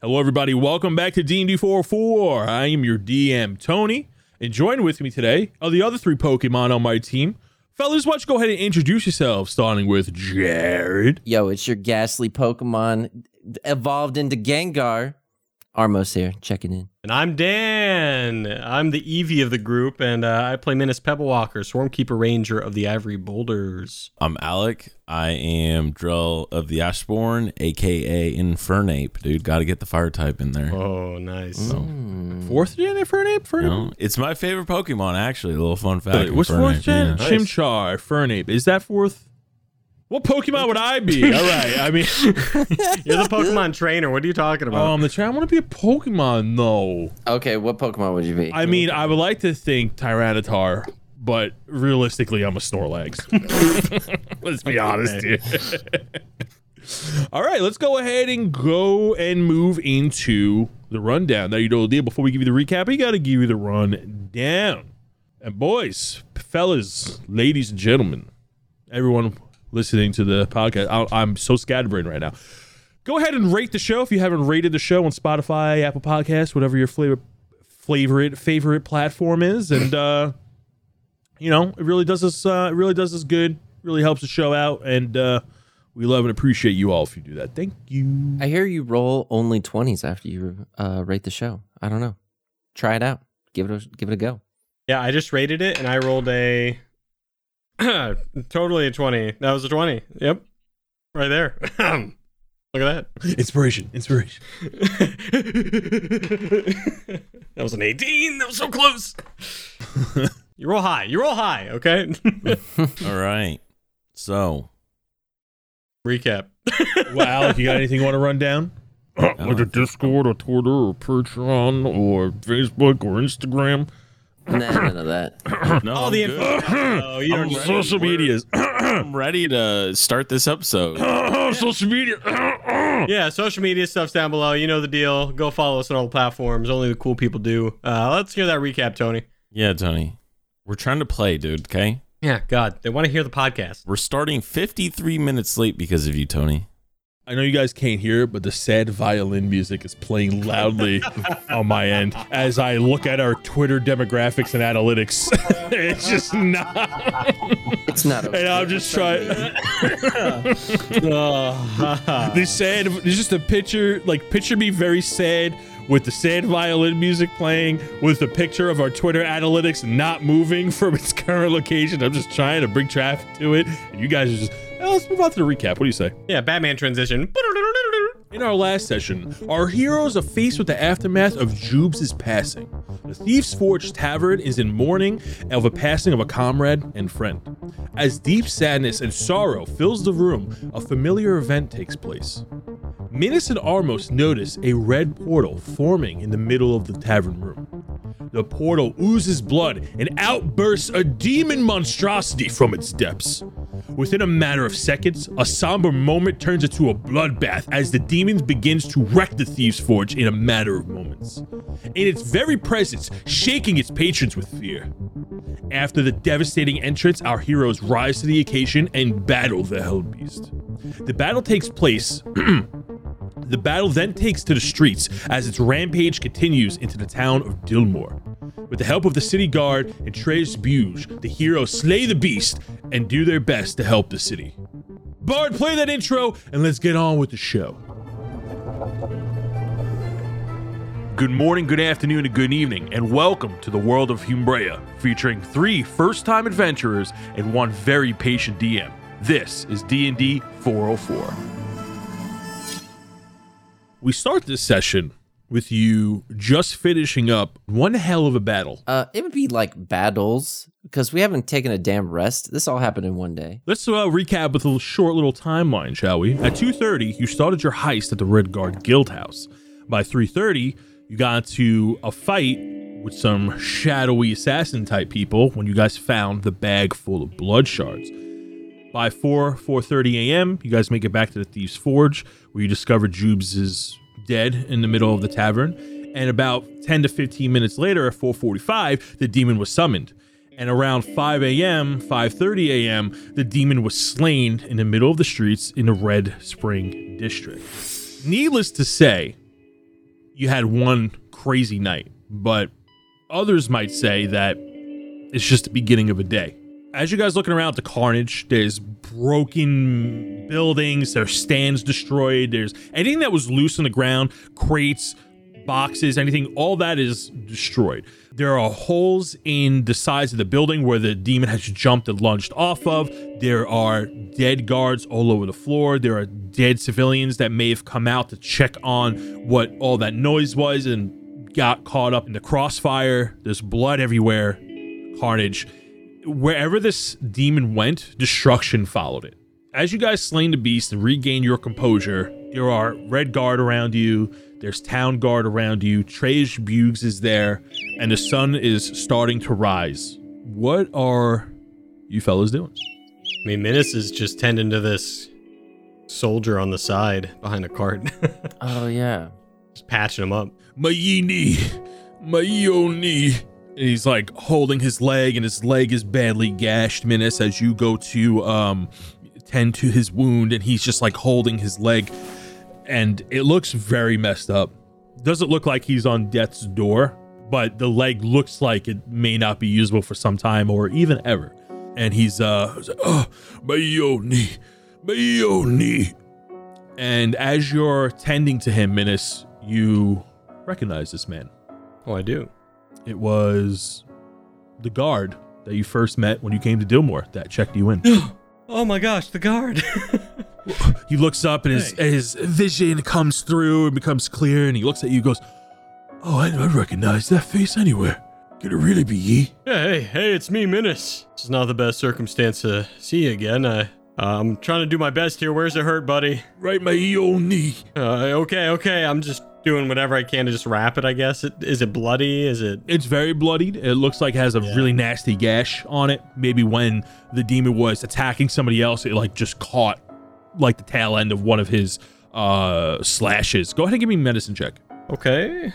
Hello, everybody. Welcome back to D&D 404. I am your DM, Tony, and joined with me today are the other three Pokemon on my team. Fellas, why don't you go ahead and introduce yourselves, starting with Jared. Yo, it's your ghastly Pokemon evolved into Gengar. Armos here, checking in. And I'm Dan. I'm the Eevee of the group, and uh, I play Menace Pebblewalker, Swarmkeeper Ranger of the Ivory Boulders. I'm Alec. I am Drell of the Ashborn, aka Infernape. Dude, got to get the fire type in there. Oh, nice. Mm. Fourth gen Fernape? You Fernape? know, it's my favorite Pokemon, actually. A little fun fact. Wait, what's Infernape, fourth gen? yeah. Nice. Chimchar, Fernape. Is that fourth? What Pokemon would I be? All right. I mean, You're the Pokemon trainer. What are you talking about? um, the I want to be a Pokemon, though. Okay, what Pokemon would you be? I mean, I would like to think Tyranitar, but realistically, I'm a Snorlax. let's be honest here. All right, let's go ahead and go and move into the rundown. Now, you know the deal. Before we give you the recap, we got to give you the rundown. And boys, fellas, ladies and gentlemen, everyone listening to the podcast, I- I'm so scatterbrained right now. Go ahead and rate the show if you haven't rated the show on Spotify, Apple Podcasts, whatever your flavor favorite favorite platform is, and uh, you know it really does us uh, it really does us good. Really helps the show out, and uh, we love and appreciate you all if you do that. Thank you. I hear you roll only 20s after you uh, rate the show. I don't know. Try it out. Give it a, give it a go. yeah, I just rated it, and I rolled a totally a 20. That was a 20. Yep, right there. Look at that. Inspiration, inspiration. that. that was an 18. That was so close. you roll high. You roll high. Okay. All right. So, Recap. Well, Alec, you got anything you want to run down? Uh, like a Discord or Twitter or Patreon or Facebook or Instagram. Nah, none of that. no, All I'm the good. info. Oh, you don't I'm need ready. Social We're- medias. I'm ready to start this episode. Social media. Yeah, social media stuff's down below. You know the deal. Go follow us on all the platforms. Only the cool people do. Uh, let's hear that recap, Tony. Yeah, Tony. We're trying to play, dude, okay? Yeah, God, they want to hear the podcast. We're starting 53 minutes late because of you, Tony. I know you guys can't hear it, but the sad violin music is playing loudly on my end as I look at our Twitter demographics and analytics. it's just not. It's not okay. And I'm just trying. Oh, the sad. It's just a picture. Like picture me very sad with the sad violin music playing, with the picture of our Twitter analytics not moving from its current location. I'm just trying to bring traffic to it, and you guys are just. Well, let's move on to the recap. What do you say? yeah, Batman transition. In our last session, our heroes are faced with the aftermath of Jubes' passing. The Thief's Forge Tavern is in mourning of the passing of a comrade and friend. As deep sadness and sorrow fills the room, a familiar event takes place. Minas and Armos notice a red portal forming in the middle of the tavern room. The portal oozes blood and outbursts a demon monstrosity from its depths. Within a matter of seconds, a somber moment turns into a bloodbath as the demon begins to wreck the Thieves' Forge in a matter of moments. In its very presence, shaking its patrons with fear. After the devastating entrance, our heroes rise to the occasion and battle the Hellbeast. The battle takes place The battle then takes to the streets as its rampage continues into the town of Dilmore. With the help of the city guard and Tres Buge, the heroes slay the beast and do their best to help the city. Bard, play that intro and let's get on with the show. Good morning, good afternoon, and good evening, and welcome to the world of Humbrea, featuring three first-time adventurers and one very patient DM. This is D&D 404. We start this session with you just finishing up one hell of a battle. Uh, it would be like battles because we haven't taken a damn rest. This all happened in one day. Let's uh, recap with a little short little timeline, shall we? At 2:30, you started your heist at the Red Guard Guild House. By 3:30, you got to a fight with some shadowy assassin type people when you guys found the bag full of blood shards. By 4 4:30 a.m., you guys make it back to the Thieves' Forge, where you discover Jubes is dead in the middle of the tavern. And about 10 to 15 minutes later, at 4:45, the demon was summoned. And around 5 a.m., 5:30 a.m., the demon was slain in the middle of the streets in the Red Spring district. Needless to say, you had one crazy night, but others might say that it's just the beginning of a day. As you guys looking around at the carnage, there's broken buildings, there's stands destroyed, there's anything that was loose on the ground, crates, boxes, anything, all that is destroyed. There are holes in the sides of the building where the demon has jumped and lunged off of. There are dead guards all over the floor. There are dead civilians that may have come out to check on what all that noise was and got caught up in the crossfire. There's blood everywhere, carnage. Wherever this demon went, destruction followed it. As you guys slain the beast and regain your composure, there are red guard around you. There's town guard around you. Trey Buggs is there, and the sun is starting to rise. What are you fellas doing? I mean, Minus is just tending to this soldier on the side behind the cart, Oh yeah. just patching him up. My knee, my knee. He's like holding his leg, and his leg is badly gashed. Minas, as you go to um tend to his wound, and he's just like holding his leg, and it looks very messed up. Doesn't look like he's on death's door, but the leg looks like it may not be usable for some time or even ever. And he's uh, oh, my knee, my knee. And as you're tending to him, Minas, you recognize this man. Oh, I do. It was the guard that you first met when you came to Dillmore that checked you in. Oh my gosh, the guard. he looks up and his, his vision comes through and becomes clear and he looks at you and goes, Oh, I, I recognize that face anywhere. Could it really be ye? hey, hey, it's me, Minus. This is not the best circumstance to see you again. I, uh, I'm trying to do my best here. Where's it hurt, buddy? Right, my old knee. Uh, okay, okay. I'm just doing whatever I can to just wrap it. I guess. It, is it bloody? Is it? It's very bloodied. It looks like it has a really nasty gash on it. Maybe when the demon was attacking somebody else, it like just caught like the tail end of one of his uh slashes. Go ahead and give me a medicine check. Okay.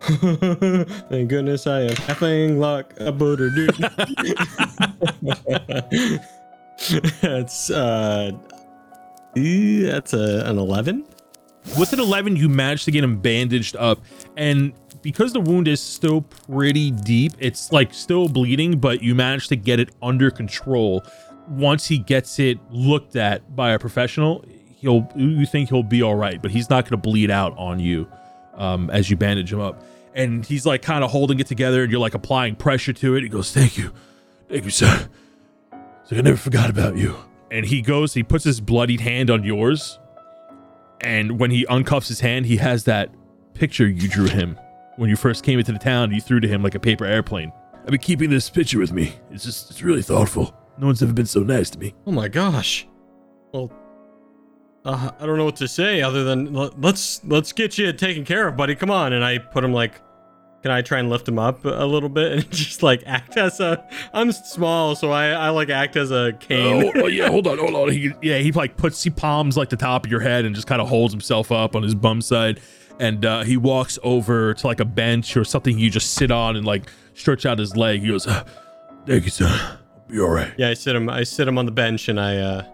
Thank goodness I am having like a butter dude. that's uh, that's a, an eleven. With an 11, you manage to get him bandaged up. And because the wound is still pretty deep, it's like still bleeding, but you manage to get it under control. Once he gets it looked at by a professional, he'll you think he'll be all right, but he's not going to bleed out on you um, as you bandage him up. And he's like kind of holding it together, and you're like applying pressure to it. He goes, "Thank you, thank you, sir. So I never forgot about you." And he goes, he puts his bloodied hand on yours, and when he uncuffs his hand, he has that picture you drew him when you first came into the town. You threw to him like a paper airplane. I've been keeping this picture with me. It's just, it's really thoughtful. No one's ever been so nice to me. Oh my gosh. Well, uh, I don't know what to say other than "Let- let's let's get you taken care of, buddy. Come on. And I put him like, can I try and lift him up a little bit and just like act as a? I'm small, so I I like act as a cane. Oh, oh, yeah, hold on, hold on. He, yeah, he like puts he palms like the top of your head and just kind of holds himself up on his bum side, and uh, he walks over to like a bench or something you just sit on and like stretch out his leg. He goes, "Uh, "Thank you, son. Be all right." Yeah, I sit him. I sit him on the bench, and I uh,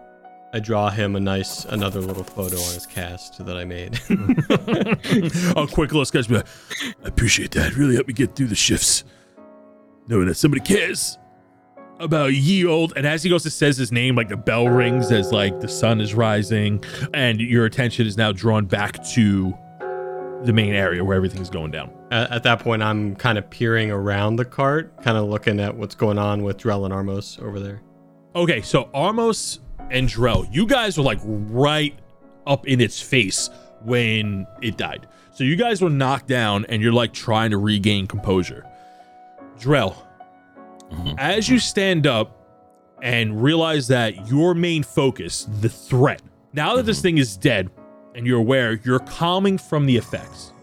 I draw him a nice another little photo on his cast that I made. a oh, quick little sketch. I appreciate that. Really helped me get through the shifts. Knowing that somebody cares about ye old. And as he goes to says his name, like the bell rings as like the sun is rising, and your attention is now drawn back to the main area where everything's going down. at, at that point, I'm kind of peering around the cart, kind of looking at what's going on with Drell and Armos over there. Okay, so Armos and Drell, you guys were like right up in its face when it died. So you guys were knocked down and you're like trying to regain composure. Drell, mm-hmm. as you stand up and realize that your main focus, the threat, now that this mm-hmm. thing is dead and you're aware, you're calming from the effects.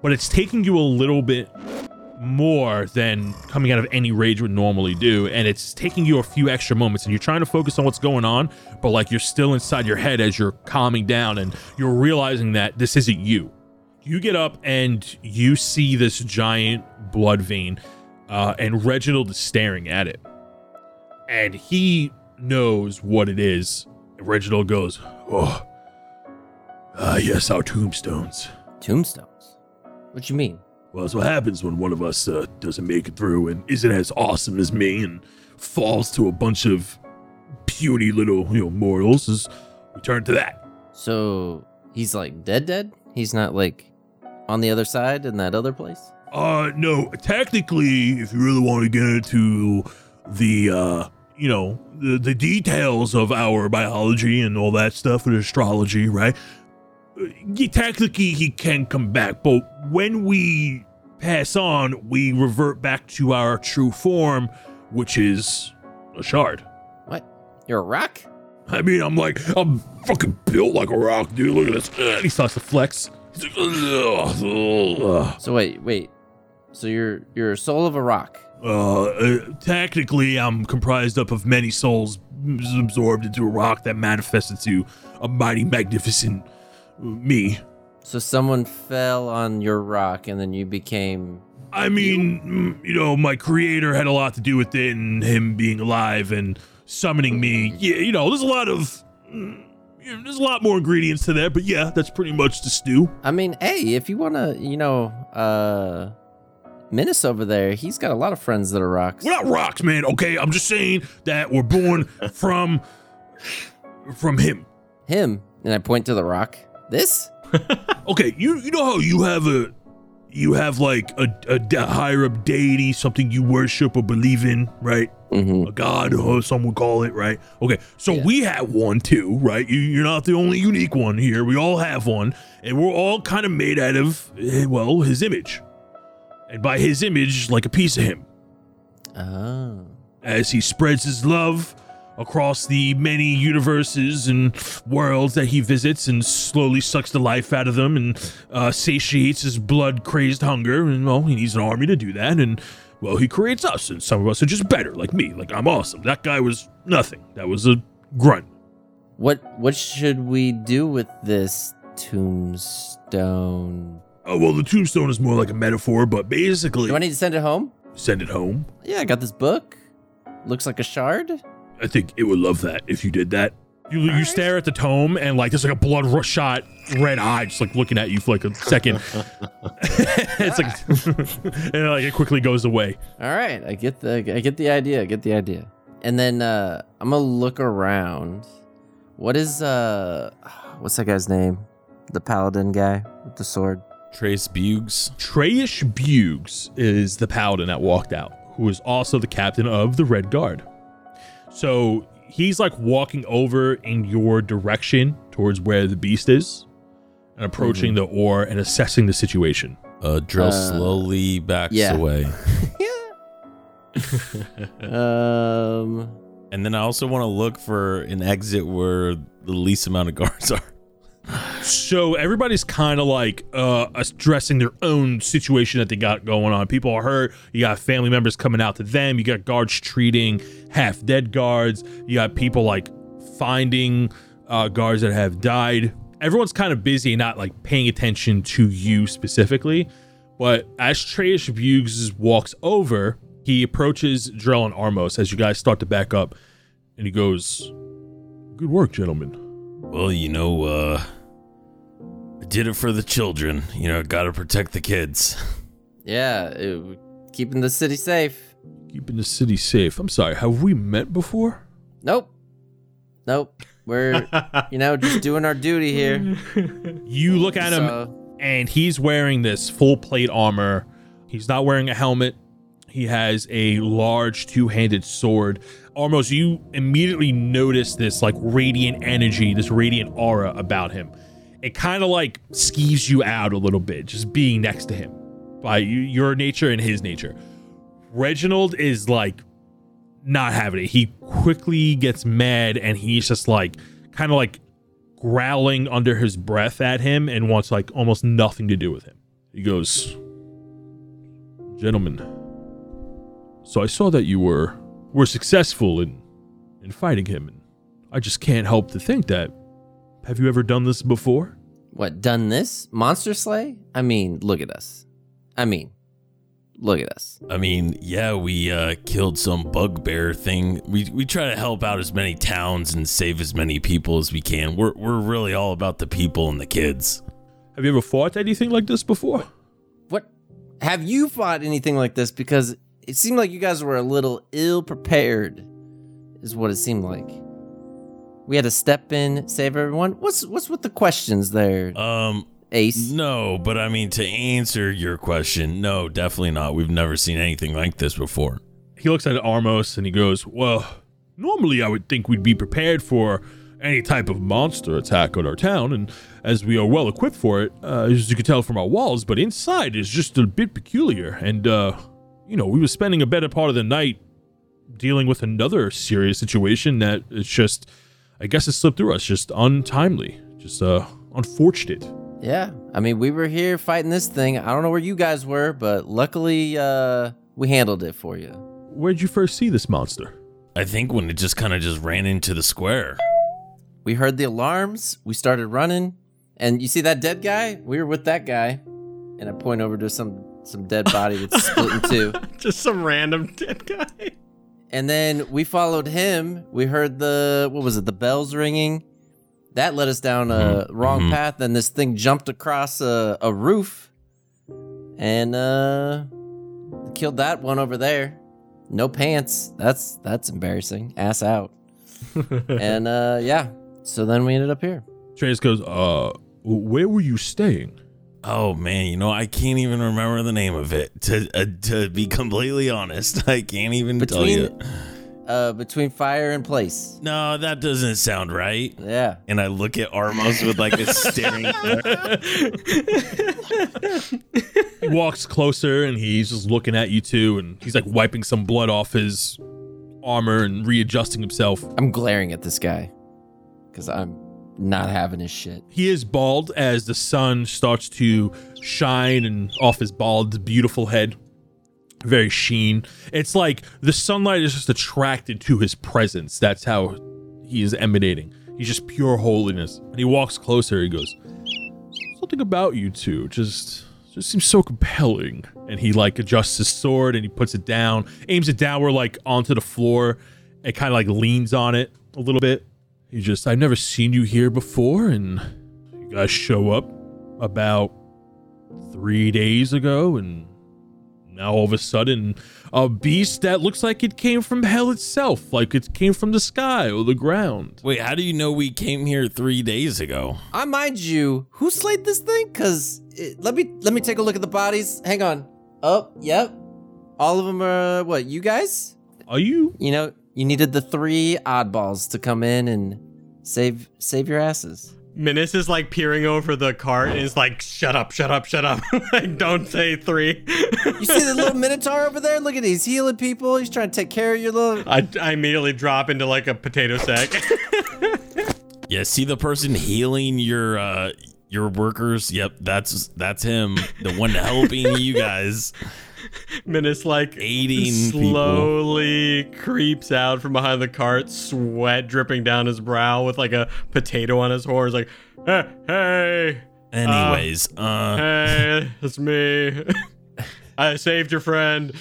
But it's taking you a little bit more than coming out of any rage would normally do and it's taking you a few extra moments and you're trying to focus on what's going on but like you're still inside your head as you're calming down and you're realizing that this isn't you you get up and you see this giant blood vein uh, and reginald is staring at it and he knows what it is reginald goes oh Ah, yes, our tombstones. Tombstones. What do you mean? Well, that's what happens when one of us uh, doesn't make it through and isn't as awesome as me and falls to a bunch of puny little, you know, mortals. Is we turn to that. So he's like dead, dead. He's not like on the other side in that other place. Uh, no, technically, if you really want to get into the, uh, you know, the, the details of our biology and all that stuff and astrology, right? Uh, yeah, technically, he can come back, but when we pass on, we revert back to our true form, which is a shard. What? You're a rock? I mean, I'm like, I'm fucking built like a rock, dude. Look at this. Uh, he starts to flex. So wait, wait. So you're you're a soul of a rock. Uh, uh, technically, I'm comprised up of many souls absorbed into a rock that manifests into a mighty, magnificent me. So someone fell on your rock and then you became I mean, you know, my creator had a lot to do with it, and him being alive and summoning me. Yeah, you know, there's a lot of, mm, you know, there's a lot more ingredients to that, but yeah, that's pretty much the stew. I mean, hey, if you wanna, you know, uh Minus over there, he's got a lot of friends that are rocks. We're not rocks, man. Okay, I'm just saying that we're born from, from him. Him. And I point to the rock. This? Okay, you you know how you have a you have like a, a de- higher up deity, something you worship or believe in, right? Mm-hmm. A god, or some would call it, right? Okay, so Yeah. we have one too, right? You, you're not the only unique one here. We all have one, and we're all kind of made out of, eh, well, his image, and by his image, like a piece of him, Oh. as he spreads his love across the many universes and worlds that he visits and slowly sucks the life out of them and uh, satiates his blood crazed hunger and well he needs an army to do that and well he creates us and some of us are just better like me like i'm awesome that guy was nothing that was a grunt What what should we do with this tombstone? oh well the tombstone is more like a metaphor but basically Do I need to send it home? send it home Yeah, I got this book. Looks like a shard. I think it would love that if you did that you, you stare at the tome and like there's like a blood rush shot red eye just like looking at you for like a second it's like and like it quickly goes away All right, I get the I get the idea. I get the idea. And then uh I'm gonna look around. What is uh what's that guy's name? The paladin guy with the sword. Trace Bugs. Treyish Bugs is the paladin that walked out, who is also the captain of the Red Guard. So he's like walking over in your direction towards where the beast is and approaching the ore and assessing the situation. Uh, Drell Uh, slowly backs yeah. away. Um And then I also want to look for an exit where the least amount of guards are. So everybody's kind of like uh, addressing their own situation that they got going on. People are hurt. You got family members coming out to them. You got guards treating half dead guards. You got people like finding uh, guards that have died. Everyone's kind of busy, not like paying attention to you specifically. But as Treyish Bugs walks over, he approaches Drell and Armos as you guys start to back up, and he goes, "Good work, gentlemen." Well, you know, uh, I did it for the children. You know, gotta protect the kids. yeah, it- keeping the city safe. Keeping the city safe. I'm sorry, have we met before? Nope. Nope. We're you know just doing our duty here. You look at him, So, and he's wearing this full plate armor. He's not wearing a helmet. He has a large two handed sword. Almost, you immediately notice this like radiant energy, this radiant aura about him. It kind of like skeeves you out a little bit, just being next to him by your nature and his nature. Reginald is like not having it. He quickly gets mad and he's just like kind of like growling under his breath at him and wants like almost nothing to do with him. He goes, "Gentlemen, so I saw that you were were successful in in fighting him, and I just can't help to think that have you ever done this before?" what done this monster slay? I mean, look at us. I mean, look at us. I mean, yeah, we uh, killed some bugbear thing. We we try to help out as many towns and save as many people as we can. We're we're really all about the people and the kids. Have you ever fought anything like this before? What have you fought anything like this? Because it seemed like you guys were a little ill prepared, is what it seemed like. We had to step in, save everyone. What's what's with the questions there, Um, Ace? no, but I mean to answer your question, no, definitely not. We've never seen anything like this before. He looks at Armos and he goes, Well, normally I would think we'd be prepared for any type of monster attack on our town, and as we are well equipped for it, uh, as you can tell from our walls, but inside is just a bit peculiar. And, uh, you know, we were spending a better part of the night dealing with another serious situation that it's just, I guess it slipped through us, just untimely, just, uh, unfortunate. Yeah, I mean, we were here fighting this thing. I don't know where you guys were, but luckily, uh, we handled it for you. Where'd you first see this monster? I think when it just kind of just ran into the square. We heard the alarms. We started running, and you see that dead guy? We were with that guy, and I point over to some some dead body that's split in two. Just some random dead guy. And then we followed him. We heard the what was it? The bells ringing. That led us down a wrong Mhm. path. Then this thing jumped across a, a roof, and uh, killed that one over there. No pants. That's that's embarrassing. Ass out. and uh, yeah. So then we ended up here. Trace goes, Uh, where were you staying? Oh man, you know I can't even remember the name of it. To uh, to be completely honest, I can't even tell you. Between uh, between fire and place. No, that doesn't sound right. Yeah. And I look at Armos with like a staring. He walks closer and he's just looking at you two, and he's like wiping some blood off his armor and readjusting himself. I'm glaring at this guy because I'm not having his shit. He is bald as the sun starts to shine and off his bald, beautiful head. Very sheen. It's like the sunlight is just attracted to his presence. That's how he is emanating. He's just pure holiness. And he walks closer. He goes, "Something about you two just just seems so compelling." And he like adjusts his sword and he puts it down, aims it downward like onto the floor, and kind of like leans on it a little bit. He just, I've never seen you here before, and you guys show up about three days ago, and now all of a sudden, a beast that looks like it came from hell itself, like it came from the sky or the ground. Wait, how do you know we came here three days ago? I mind you, who slayed this thing? Cause it, let me let me take a look at the bodies. Hang on. Oh, yep. All of them are what? You guys? Are you? You know, you needed the three oddballs to come in and save save your asses. Menace is like peering over the cart and is like, shut up, shut up, shut up. like, don't say three. You see the little minotaur over there? Look at he's healing people. He's trying to take care of your little. I, I immediately drop into like a potato sack. Yeah, see the person healing your uh your workers? Yep, that's that's him. The one helping you guys. Menace like Aiding people. slowly creeps out from behind the cart, sweat dripping down his brow with like a potato on his horns, like, hey, hey, Anyways, uh hey, it's me. I saved your friend.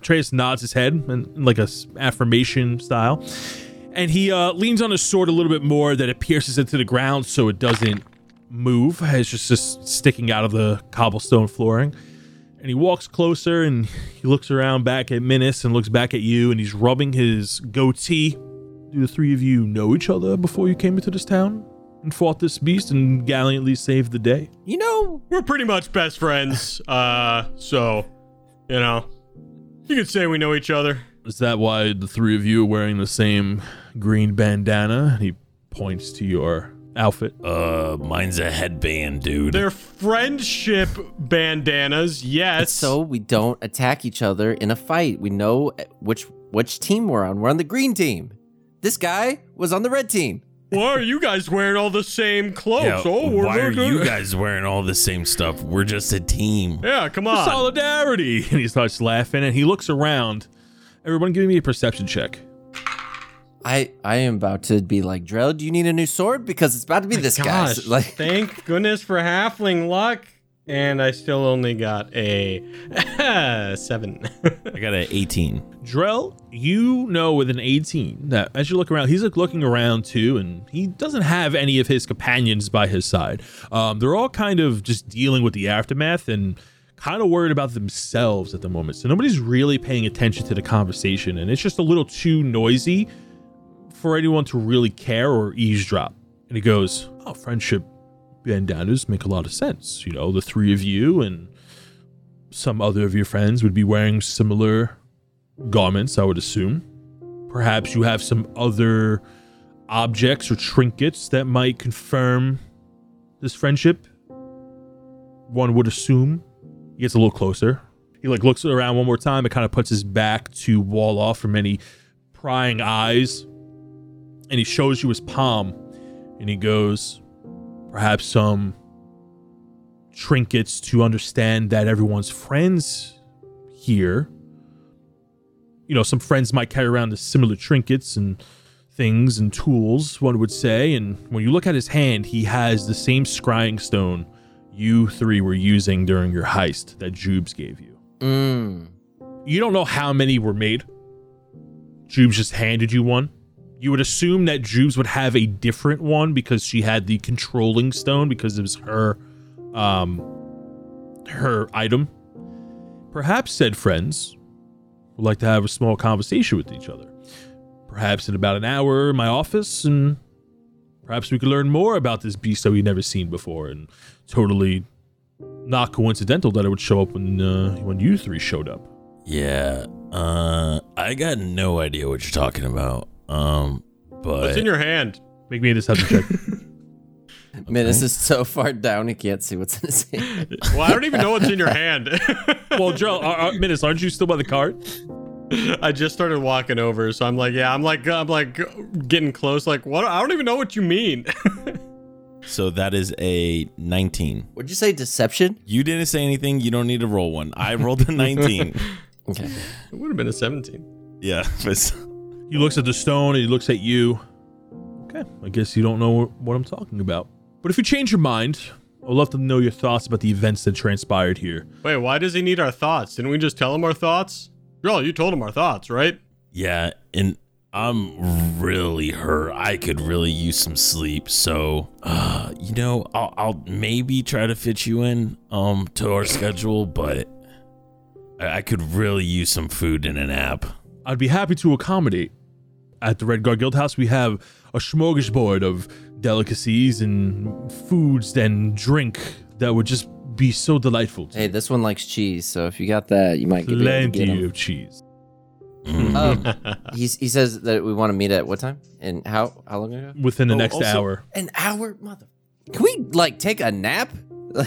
Trace nods his head in, in like a s- affirmation style, and he uh, leans on his sword a little bit more that it pierces into the ground so it doesn't move. It's just, just sticking out of the cobblestone flooring. And he walks closer and he looks around back at Minis and looks back at you and he's rubbing his goatee. Do the three of you know each other before you came into this town and fought this beast and gallantly saved the day? You know, We're pretty much best friends. Uh, so, you know, you could say we know each other. Is that why the three of you are wearing the same green bandana? And he points to your outfit. uh mine's a headband, dude. They're friendship bandanas, yes. so we don't attack each other in a fight. We know which which team we're on. We're on the green team. This guy was on the red team. why are you guys wearing all the same clothes? Yeah, oh, we're why are looking- you guys wearing all the same stuff? We're just a team. Yeah, come on. Solidarity! And he starts laughing and he looks around. Everyone give me a perception check. I I am about to be like, Drell, do you need a new sword? Because it's about to be this guy. Like, thank goodness for halfling luck. And I still only got a seven. I got an 18. Drell, you know with an 18 that as you look around, he's like looking around too, and he doesn't have any of his companions by his side. Um, they're all kind of just dealing with the aftermath and kind of worried about themselves at the moment. So nobody's really paying attention to the conversation, and it's just a little too noisy for anyone to really care or eavesdrop. And he goes, Oh, friendship bandanas make a lot of sense. You know, the three of you and some other of your friends would be wearing similar garments, I would assume. Perhaps you have some other objects or trinkets that might confirm this friendship. One would assume. He gets a little closer. He like looks around one more time and kind of puts his back to wall off from any prying eyes. And he shows you his palm and he goes, perhaps some trinkets to understand that everyone's friends here. You know, some friends might carry around the similar trinkets and things and tools, one would say. And when you look at his hand, he has the same scrying stone you three were using during your heist that Jubes gave you. Mm. You don't know how many were made. Jubes just handed you one. You would assume that Jubes would have a different one because she had the controlling stone because it was her um her item. Perhaps said friends would like to have a small conversation with each other. Perhaps in about an hour in my office and perhaps we could learn more about this beast that we've never seen before and totally not coincidental that it would show up when uh, when you three showed up. Yeah. Uh, I got no idea what you're talking about. Um, but What's in your hand? Make me a deception check. Man, this is so far down he can't see what's in his hand. Well, I don't even know what's in your hand. well, Joe, uh, uh, Minus, aren't you still by the cart? I just started walking over, so I'm like, yeah, I'm like, I'm like getting close. Like, what? I don't even know what you mean. so that is a 19. Would you say deception? You didn't say anything. You don't need to roll one. I rolled a 19. Okay. it would have been a 17. yeah. But He looks at the stone and he looks at you. Okay, I guess you don't know what I'm talking about. But if you change your mind, I'd love to know your thoughts about the events that transpired here. Wait, why does he need our thoughts? Didn't we just tell him our thoughts? Girl, you told him our thoughts, right? yeah, and I'm really hurt. I could really use some sleep. So, uh, you know, I'll, I'll maybe try to fit you in um to our schedule, but I, I could really use some food and a nap. I'd be happy to accommodate. At the Red Guard Guild House, we have a smorgasbord of delicacies and foods and drink that would just be so delightful. Hey, this one likes cheese, so if you got that, you might get, be able to get Plenty of cheese. Um, he's, he says that we want to meet at what time? And how how long ago? Within the Oh, next also- hour. An hour, mother. Can we like take a nap?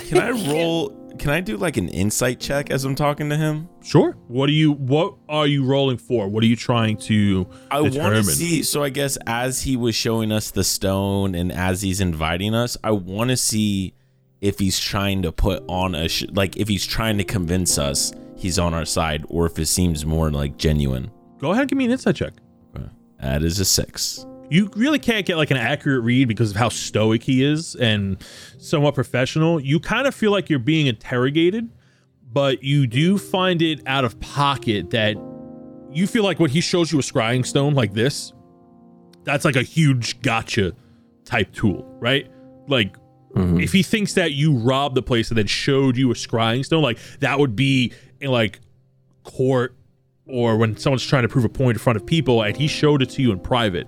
Can I roll? Can I do like an insight check as I'm talking to him? Sure. What are you what are you rolling for? What are you trying to I want to see. So I guess as he was showing us the stone and as he's inviting us, I want to see if he's trying to put on a sh- like if he's trying to convince us he's on our side or if it seems more like genuine. Go ahead and give me an insight check. That is a six. You really can't get like an accurate read because of how stoic he is and somewhat professional. You kind of feel like you're being interrogated, but you do find it out of pocket that you feel like when he shows you a scrying stone like this, that's like a huge gotcha type tool, right? Like mm-hmm. if he thinks that you robbed the place and then showed you a scrying stone, like that would be in like court or when someone's trying to prove a point in front of people and he showed it to you in private.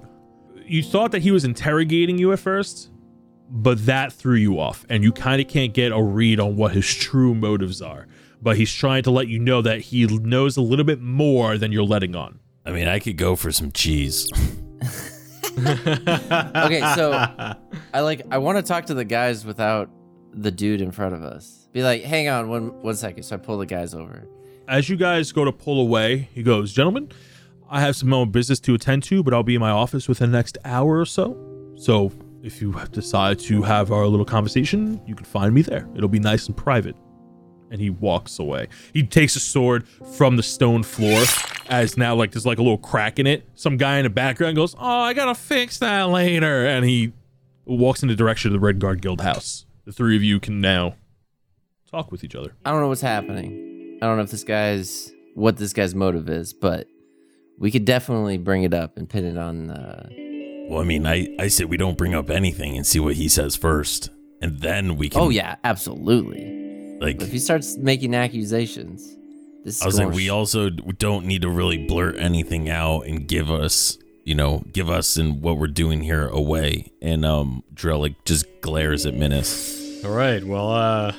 You thought that he was interrogating you at first, but that threw you off and you kind of can't get a read on what his true motives are. But he's trying to let you know that he knows a little bit more than you're letting on. I mean, I could go for some cheese. Okay, so I like I want to talk to the guys without the dude in front of us. Be like, hang on one one second. So I pull the guys over. As you guys go to pull away, he goes, Gentlemen, I have some more business to attend to, but I'll be in my office within the next hour or so. So if you decide to have our little conversation, you can find me there. It'll be nice and private. And he walks away. He takes a sword from the stone floor as now like there's like a little crack in it. Some guy in the background goes, Oh, I gotta fix that later. And he walks in the direction of the Red Guard Guild house. The three of you can now talk with each other. I don't know what's happening. I don't know if this guy's what this guy's motive is, but we could definitely bring it up and pin it on. Uh, Well, I mean, I, I said we don't bring up anything and see what he says first. And then we can. oh yeah, absolutely. Like, But if he starts making accusations, this I was going like, we also don't need to really blurt anything out and give us, you know, give us and what we're doing here away. And um, Drell like just glares at Minas. All right. Well, uh,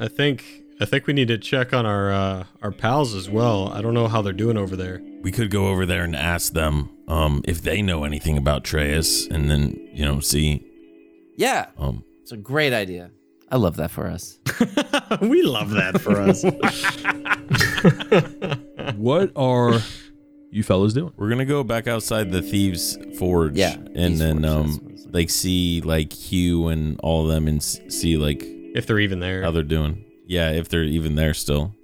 I think I think we need to check on our uh, our pals as well. I don't know how they're doing over there. We could go over there and ask them um if they know anything about Treyas, and then you know see yeah, um it's a great idea. I love that for us. we love that for us. What are you fellas doing? We're gonna go back outside the thieves' forge, Yeah, and Thieves' then Forge, um, like. like see like Hugh and all of them, and see like if they're even there. how they're doing. Yeah, if they're even there still.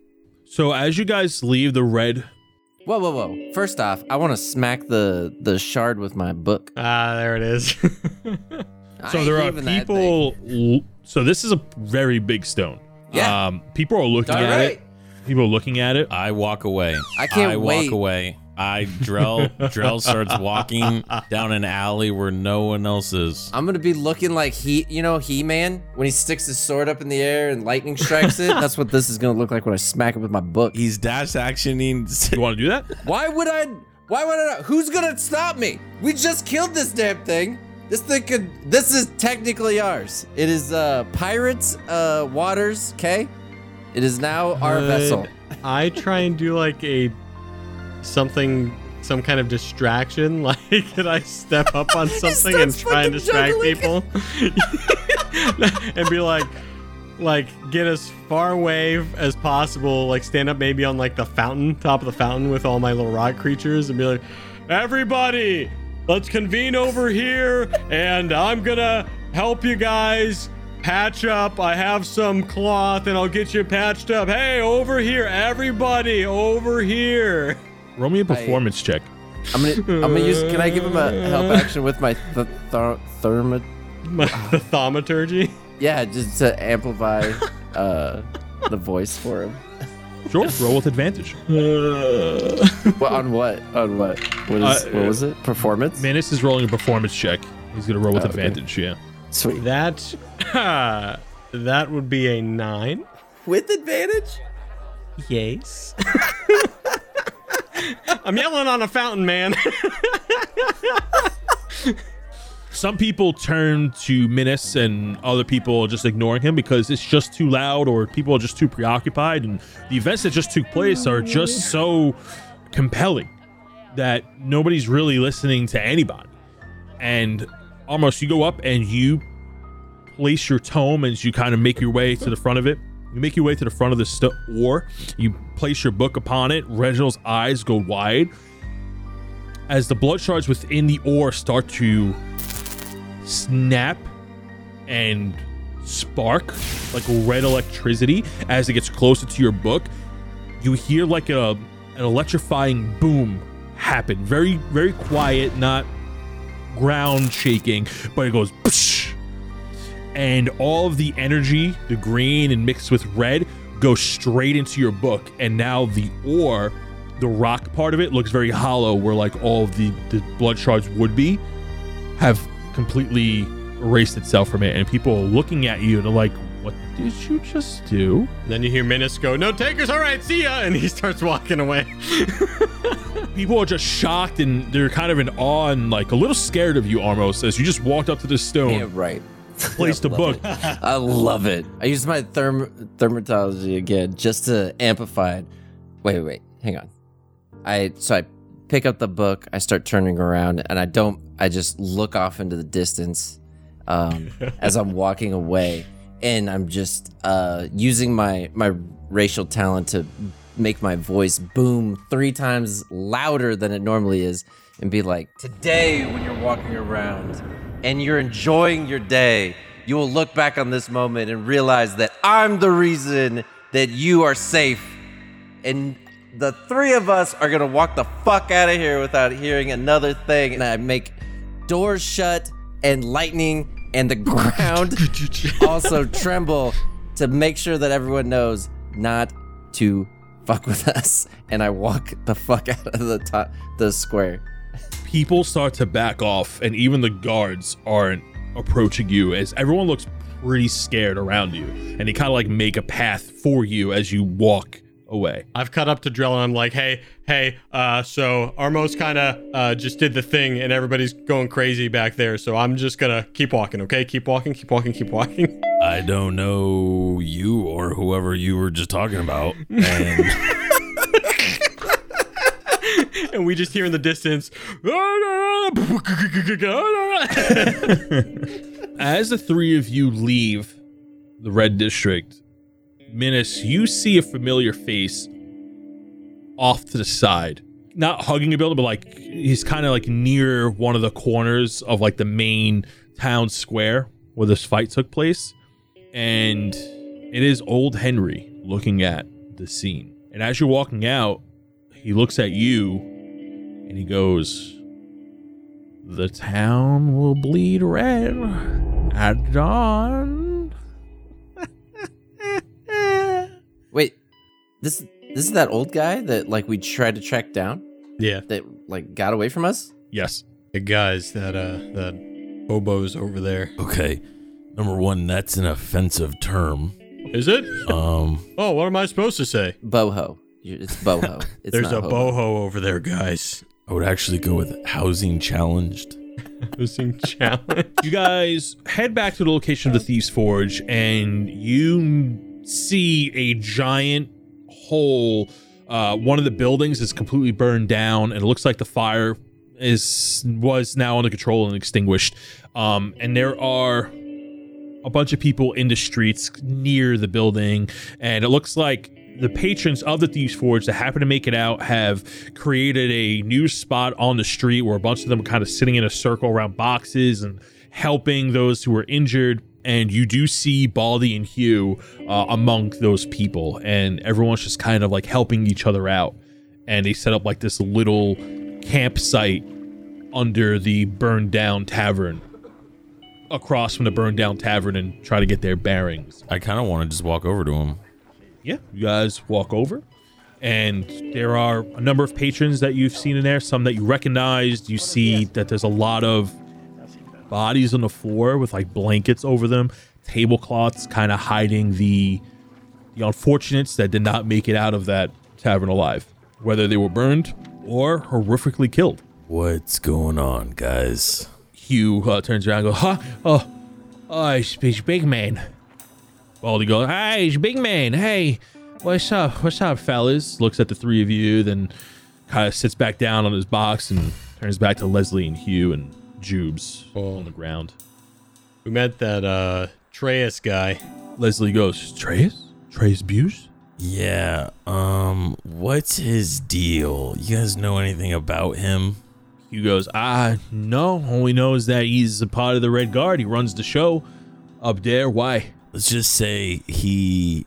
So as you guys leave the red, Whoa, whoa, whoa! First off, I want to smack the the shard with my book. Ah, there it is. So there are leaving that thing. people. l- So this is a very big stone. Yeah. Um, people are looking All at right. it. People are looking at it. I walk away. I can't I wait. walk away. I Drell Drell starts walking down an alley where no one else is. I'm gonna be looking like he, you know, He Man when he sticks his sword up in the air and lightning strikes it. That's what this is gonna look like when I smack it with my book. He's dash actioning. You want to do that? Why would I? Why would I? Who's gonna stop me? We just killed this damn thing. This thing could. This is technically ours. It is uh pirates uh waters. Okay. It is now our Could vessel. I try and do like a something, some kind of distraction. Like, could I step up on something and try and distract people, and be like, like get as far away as possible. Like stand up maybe on like the fountain, top of the fountain with all my little rock creatures, and be like, everybody, let's convene over here, and I'm gonna help you guys patch up. I have some cloth and I'll get you patched up. Hey, over here, everybody, over here. Roll me a performance check. I'm gonna. I'm gonna use. Can I give him a help action with my th- th- thermo? My, the thaumaturgy. Yeah, just to amplify uh the voice for him. Sure. Roll with advantage. What on what? On what? What is? Uh, what was it? Performance. Manus is rolling a performance check. He's gonna roll with Oh, okay. advantage. Yeah. Sweet. That, that would be a nine. With advantage. Yes. I'm yelling on a fountain, man. Some people turn to Minus and other people are just ignoring him because it's just too loud or people are just too preoccupied. And the events that just took place are just so compelling that nobody's really listening to anybody. And almost you go up and you place your tome as you kind of make your way to the front of it. You make your way to the front of the st- ore. You place your book upon it. Reginald's eyes go wide as the blood shards within the ore start to snap and spark like red electricity as it gets closer to your book. You hear like a an electrifying boom happen. Very very quiet, not ground shaking, but it goes and all of the energy, the green and mixed with red, goes straight into your book. And now the ore, the rock part of it, looks very hollow, where like all the, the blood shards would be, have completely erased itself from it. And people are looking at you and are like, what did you just do? then you hear Minus go, "No takers, all right, see ya," and he starts walking away. People are just shocked and they're kind of in awe and like a little scared of you almost as you just walked up to this stone, Yeah, right. Placed a Love book. it. I love it. I used my therm thermatology again just to amplify it. Wait, wait, wait. Hang on. I so I pick up the book. I start turning around, and I don't. I just look off into the distance um, as I'm walking away, and I'm just uh, using my my racial talent to make my voice boom three times louder than it normally is, and be like, "Today, when you're walking around." And you're enjoying your day, you will look back on this moment and realize that I'm the reason that you are safe. And the three of us are gonna walk the fuck out of here without hearing another thing. And I make doors shut and lightning and the ground also tremble to make sure that everyone knows not to fuck with us. And I walk the fuck out of the top the square. People start to back off and even the guards aren't approaching you as everyone looks pretty scared around you and they kind of like make a path for you as you walk away I've cut up to Drell and I'm like, hey, hey, uh, so Armos kind of uh, just did the thing and everybody's going crazy back there. So I'm just gonna keep walking, okay? Keep walking, keep walking, keep walking. I don't know you or whoever you were just talking about. And and we just hear in the distance. as the three of you leave the red district Minus, you see a familiar face off to the side not hugging a building but like he's kind of like near one of the corners of like the main town square where this fight took place and it is old henry looking at the scene and as you're walking out he looks at you and he goes the town will bleed red at dawn Wait, this this is that old guy that like we tried to track down yeah, that like got away from us? yes the guys that uh that hobos over there. okay, number one, that's an offensive term. Is it? Um, Oh, what am I supposed to say? Boho. It's boho. It's There's not a hobo. boho over there, guys. I would actually go with housing challenged. Housing challenge. you guys head back to the location of the Thieves Forge and you see a giant hole. Uh, one of the buildings is completely burned down, and it looks like the fire is was now under control and extinguished. Um, and there are a bunch of people in the streets near the building, and it looks like the patrons of the Thieves Forge that happen to make it out have created a new spot on the street where a bunch of them are kind of sitting in a circle around boxes and helping those who are injured. And you do see Baldy and Hugh uh, among those people, and everyone's just kind of like helping each other out. And they set up like this little campsite under the burned down tavern across from the burned down tavern and try to get their bearings. I kind of want to just walk over to him. Yeah, you guys walk over, and there are a number of patrons that you've seen in there. Some that you recognized. You see that there's a lot of bodies on the floor with like blankets over them, tablecloths kind of hiding the the unfortunates that did not make it out of that tavern alive, whether they were burned or horrifically killed. What's going on, guys? Hugh uh, turns around and goes, huh? Oh, oh, it's, it's Big Man. Baldy goes, hey, Big Man. Hey, what's up? What's up, fellas? Looks at the three of you, then kind of sits back down on his box and turns back to Leslie and Hugh and Jubes on the ground. We met that uh Treyas guy. Leslie goes, Treyas? Treyas Buse? Yeah, um, what's his deal? You guys know anything about him? Hugh goes, ah, no. All we know is that he's a part of the Red Guard. He runs the show up there. Why? Let's just say he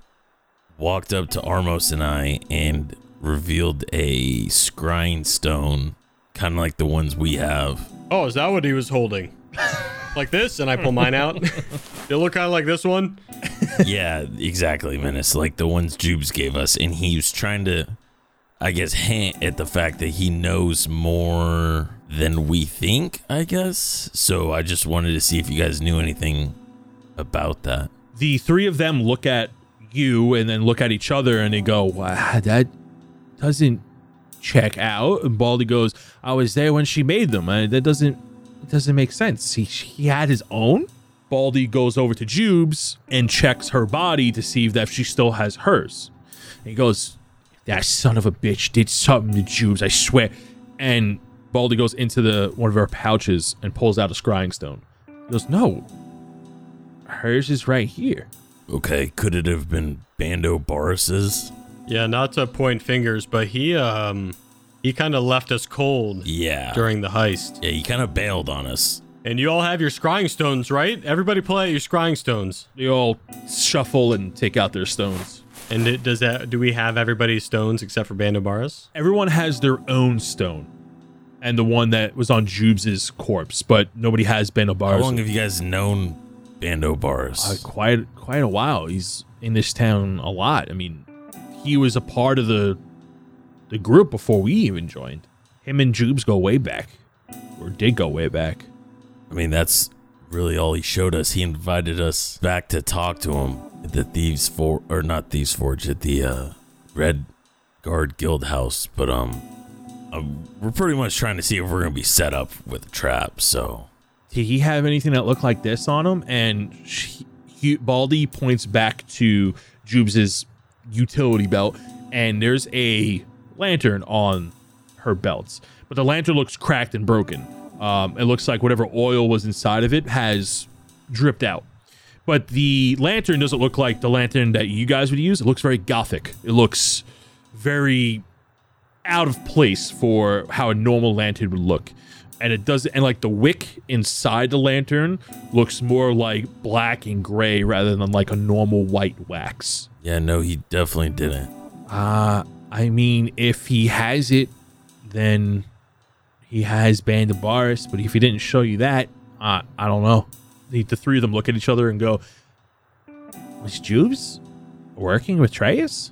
walked up to Armos and I and revealed a scrying stone, kind of like the ones we have. Oh, is that what he was holding? like this? And I pull mine out. they look kind of like this one. yeah, exactly, Menace. Like the ones Jubes gave us. And he was trying to, I guess, hint at the fact that he knows more than we think, I guess. So I just wanted to see if you guys knew anything about that. The three of them look at you and then look at each other and they go, wow, that doesn't check out. And Baldy goes, I was there when she made them. Uh, that doesn't it doesn't make sense. He, he had his own. Baldy goes over to Jubes and checks her body to see if that she still has hers. And he goes, that son of a bitch did something to Jubes, I swear. And Baldy goes into the one of her pouches and pulls out a scrying stone. He goes, no, hers is right here. Okay, could it have been Bando Boris's? Yeah, not to point fingers, but he um he kind of left us cold Yeah. during the heist. yeah, he kind of bailed on us. And you all have your scrying stones, right? Everybody pull out your scrying stones. They all shuffle and take out their stones. And it, does that do we have everybody's stones except for Bando Bandobaras? Everyone has their own stone, and the one that was on Jubes' corpse, but nobody has been a How long have you guys known Bando Boris? Uh, quite quite a while. He's in this town a lot. I mean, he was a part of the the group before we even joined. Him and Jubes go way back, or did go way back. I mean, that's really all he showed us. He invited us back to talk to him at the Thieves For or not Thieves Forge at the uh, Red Guard Guild House. But um, uh, we're pretty much trying to see if we're gonna be set up with a trap. So Did he have anything that looked like this on him? And she, he, Baldy points back to Jubes's utility belt, and there's a lantern on her belts, but the lantern looks cracked and broken. Um, it looks like whatever oil was inside of it has dripped out. But the lantern doesn't look like the lantern that you guys would use. It looks very gothic. It looks very out of place for how a normal lantern would look. And it does and like the wick inside the lantern looks more like black and gray rather than like a normal white wax. yeah, no, he definitely didn't. Uh I mean if he has it then he has Band of Bars, but if he didn't show you that, uh, I don't know. The, the three of them look at each other and go, Was Jubes working with Treyas?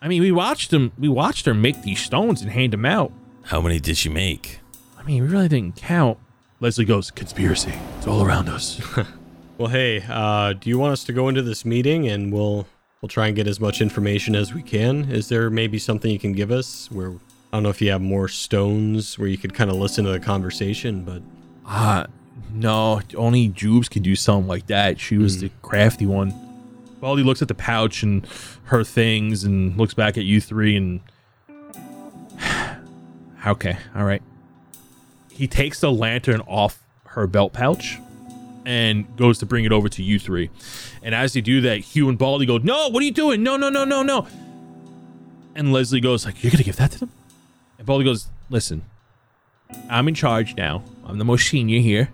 I mean, we watched him. We watched her make these stones and hand them out. How many did she make? I mean, we really didn't count. Leslie goes, conspiracy. It's all around us. Well, hey, uh, do you want us to go into this meeting and we'll we'll try and get as much information as we can? Is there maybe something you can give us where I don't know if you have more stones where you could kind of listen to the conversation, but Ah, no, only Jubes could do something like that. She was the crafty one. Baldy looks at the pouch and her things and looks back at you three and. okay, all right. He takes the lantern off her belt pouch and goes to bring it over to you three. And as they do that, Hugh and Baldy go, No, what are you doing? No, no, no, no, no. And Leslie goes, like, You're gonna give that to them? And Baldy goes, Listen, I'm in charge now. I'm the most senior here.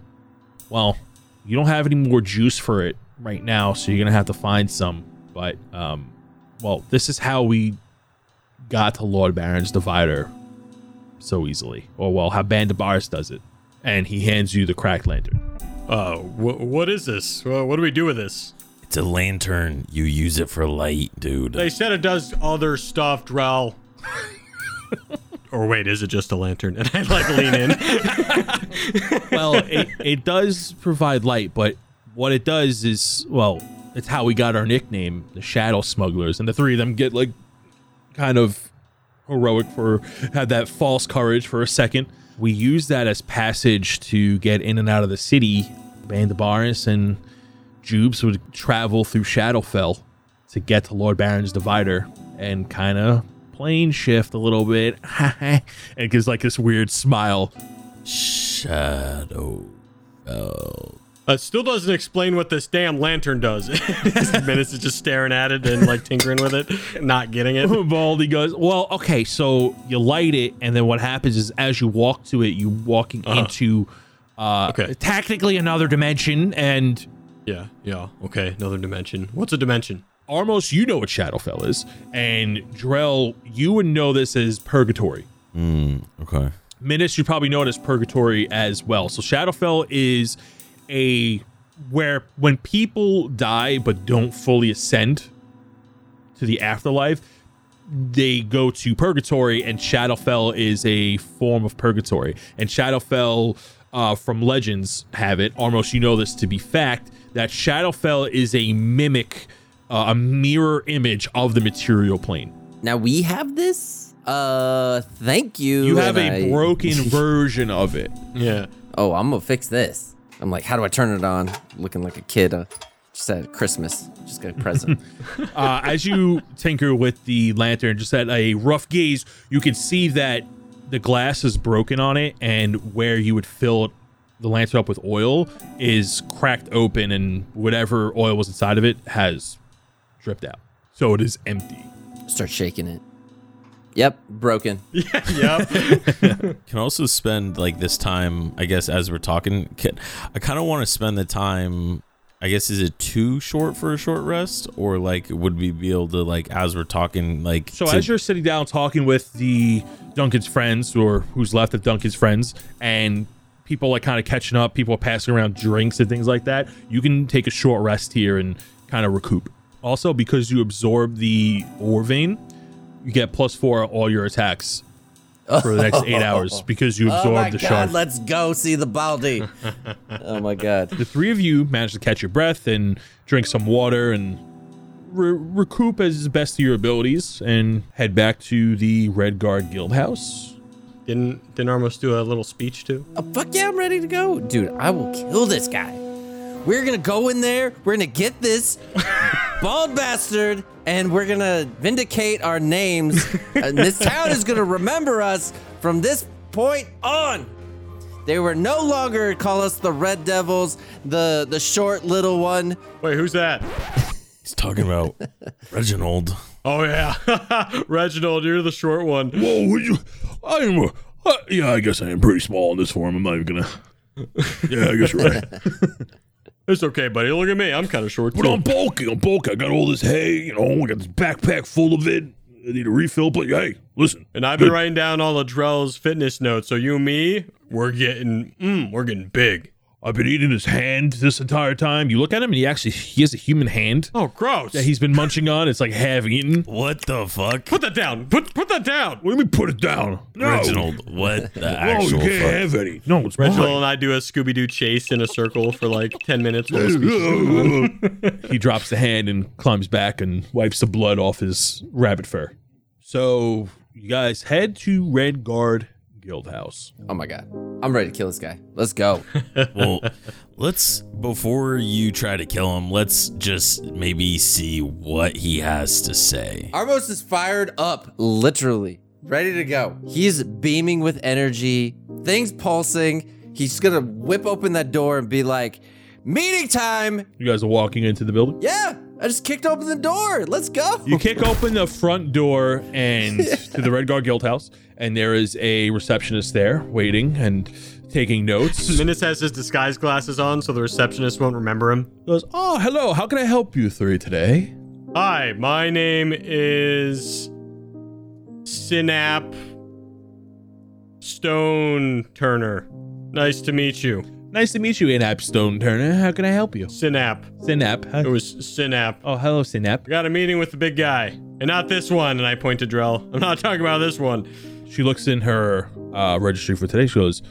Well, you don't have any more juice for it right now, so you're gonna have to find some. But um, well, this is how we got to Lord Baron's divider so easily, or well, how Band does it. And he hands you the cracked lantern. uh, wh- what is this? Well, what do we do with this? It's a lantern. You use it for light, dude. They said it does other stuff, Drell. or wait, is it just a lantern? And I like lean in. well, it, it does provide light, but what it does is, well, it's how we got our nickname, the Shadow Smugglers, and the three of them get like kind of heroic for had that false courage for a second. We use that as passage to get in and out of the city. Band and Jubes would travel through Shadowfell to get to Lord Baron's divider and kind of plane shift a little bit. and gives like this weird smile. Shadow. Uh, still doesn't explain what this damn lantern does. Menace is just staring at it and like tinkering with it, not getting it. Baldy goes, Well, okay, so you light it, and then what happens is as you walk to it, you're walking Uh-huh. into uh Okay. technically another dimension, and Yeah, yeah. Okay, another dimension. What's a dimension? Armos, you know what Shadowfell is, and Drell, you would know this as Purgatory. Mm, okay. Minis, you probably know it as Purgatory as well. So Shadowfell is a where when people die but don't fully ascend to the afterlife, they go to Purgatory, and Shadowfell is a form of Purgatory. And Shadowfell, uh, from legends, have it. Almost, you know this to be fact that Shadowfell is a mimic, uh, a mirror image of the material plane. Now we have this. Uh, thank you. You have and a I- broken version of it. Yeah. Oh, I'm gonna fix this. I'm like, how do I turn it on? Looking like a kid. Uh, just at Christmas. Just got a present. uh, as you tinker with the lantern, just at a rough gaze, you can see that the glass is broken on it, and where you would fill the lantern up with oil is cracked open, and whatever oil was inside of it has dripped out. So it is empty. Start shaking it. Yep, broken. yep. Can also spend like this time, I guess, as we're talking. Can, I kind of want to spend the time. I guess is it too short for a short rest, or like would we be able to like as we're talking like? So to- as you're sitting down talking with the Duncan's friends, or who's left of Duncan's friends, and people like kind of catching up, people passing around drinks and things like that, you can take a short rest here and kind of recoup. Also, because you absorb the ore vein, you get plus four on all your attacks for the next eight hours because you Oh absorb my the god, shard. let's go see the Baldy. oh my god. the three of you manage to catch your breath and drink some water and re- recoup as best of your abilities and head back to the Red Guard Guild House. Didn't didn't Armos do a little speech too? Oh, fuck yeah, I'm ready to go. Dude, I will kill this guy. We're gonna go in there, we're gonna get this bald bastard, and we're gonna vindicate our names. and this town is gonna remember us from this point on. They were no longer call us the Red Devils, the the short little one. Wait, who's that? He's talking about Reginald. Oh yeah, Reginald, you're the short one. Whoa, would you? I am. Uh, uh, yeah, I guess I am pretty small in this form. I'm not even gonna. Yeah, I guess you're right. It's okay, buddy. Look at me. I'm kind of short But too. I'm bulky. I'm bulky. I got all this hay. You know, I got this backpack full of it. I need a refill. But hey, listen. And I've been Good. writing down all the Drell's fitness notes. So you and me, we're getting, mm, we're getting big. I've been eating his hand this entire time. You look at him, and he actually he has a human hand Oh, gross. that he's been munching on. It's like half eaten. What the fuck? put that down. Put put that down. What do you mean put it down? No. Reginald, what the No, you actual can't fuck? have any. No, it's Reginald mine. and I do a Scooby Doo chase in a circle for like 10 minutes while the speech is he drops the hand and climbs back and wipes the blood off his rabbit fur. So you guys head to Red Guard Guild House. Oh my god. I'm ready to kill this guy. Let's go. well, let's before you try to kill him, let's just maybe see what he has to say. Armos is fired up, literally, ready to go. He's beaming with energy, things pulsing. He's gonna whip open that door and be like, Meeting time! You guys are walking into the building. Yeah, I just kicked open the door. Let's go. You kick open the front door and to the Red Guard Guild House, and there is a receptionist there waiting and taking notes. Minus has his disguise glasses on so the receptionist won't remember him. He goes, "Oh, hello. How can I help you three today?" Hi, my name is Synap Stone Turner. Nice to meet you. Nice to meet you, Inap Stone Turner. How can I help you? Synap. Synap. It was Synap. Oh, hello, Synap. I got a meeting with the big guy. And not this one. And I point to Drell. I'm not talking about this one. She looks in her uh, registry for today. She goes,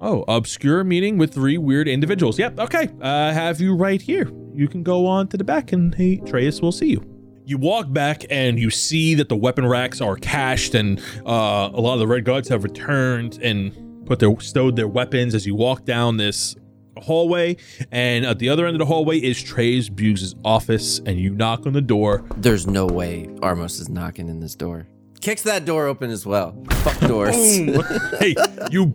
"Oh, obscure meeting with three weird individuals. Yep, okay. I have you right here. You can go on to the back, and hey, Atreus will see you." You walk back, and you see that the weapon racks are cached, and uh, a lot of the red guards have returned and put their stowed their weapons. As you walk down this hallway, and at the other end of the hallway is Trey's Buggs' office, and you knock on the door. There's no way Armos is knocking in this door. Kicks that door open as well. Fuck doors. hey, you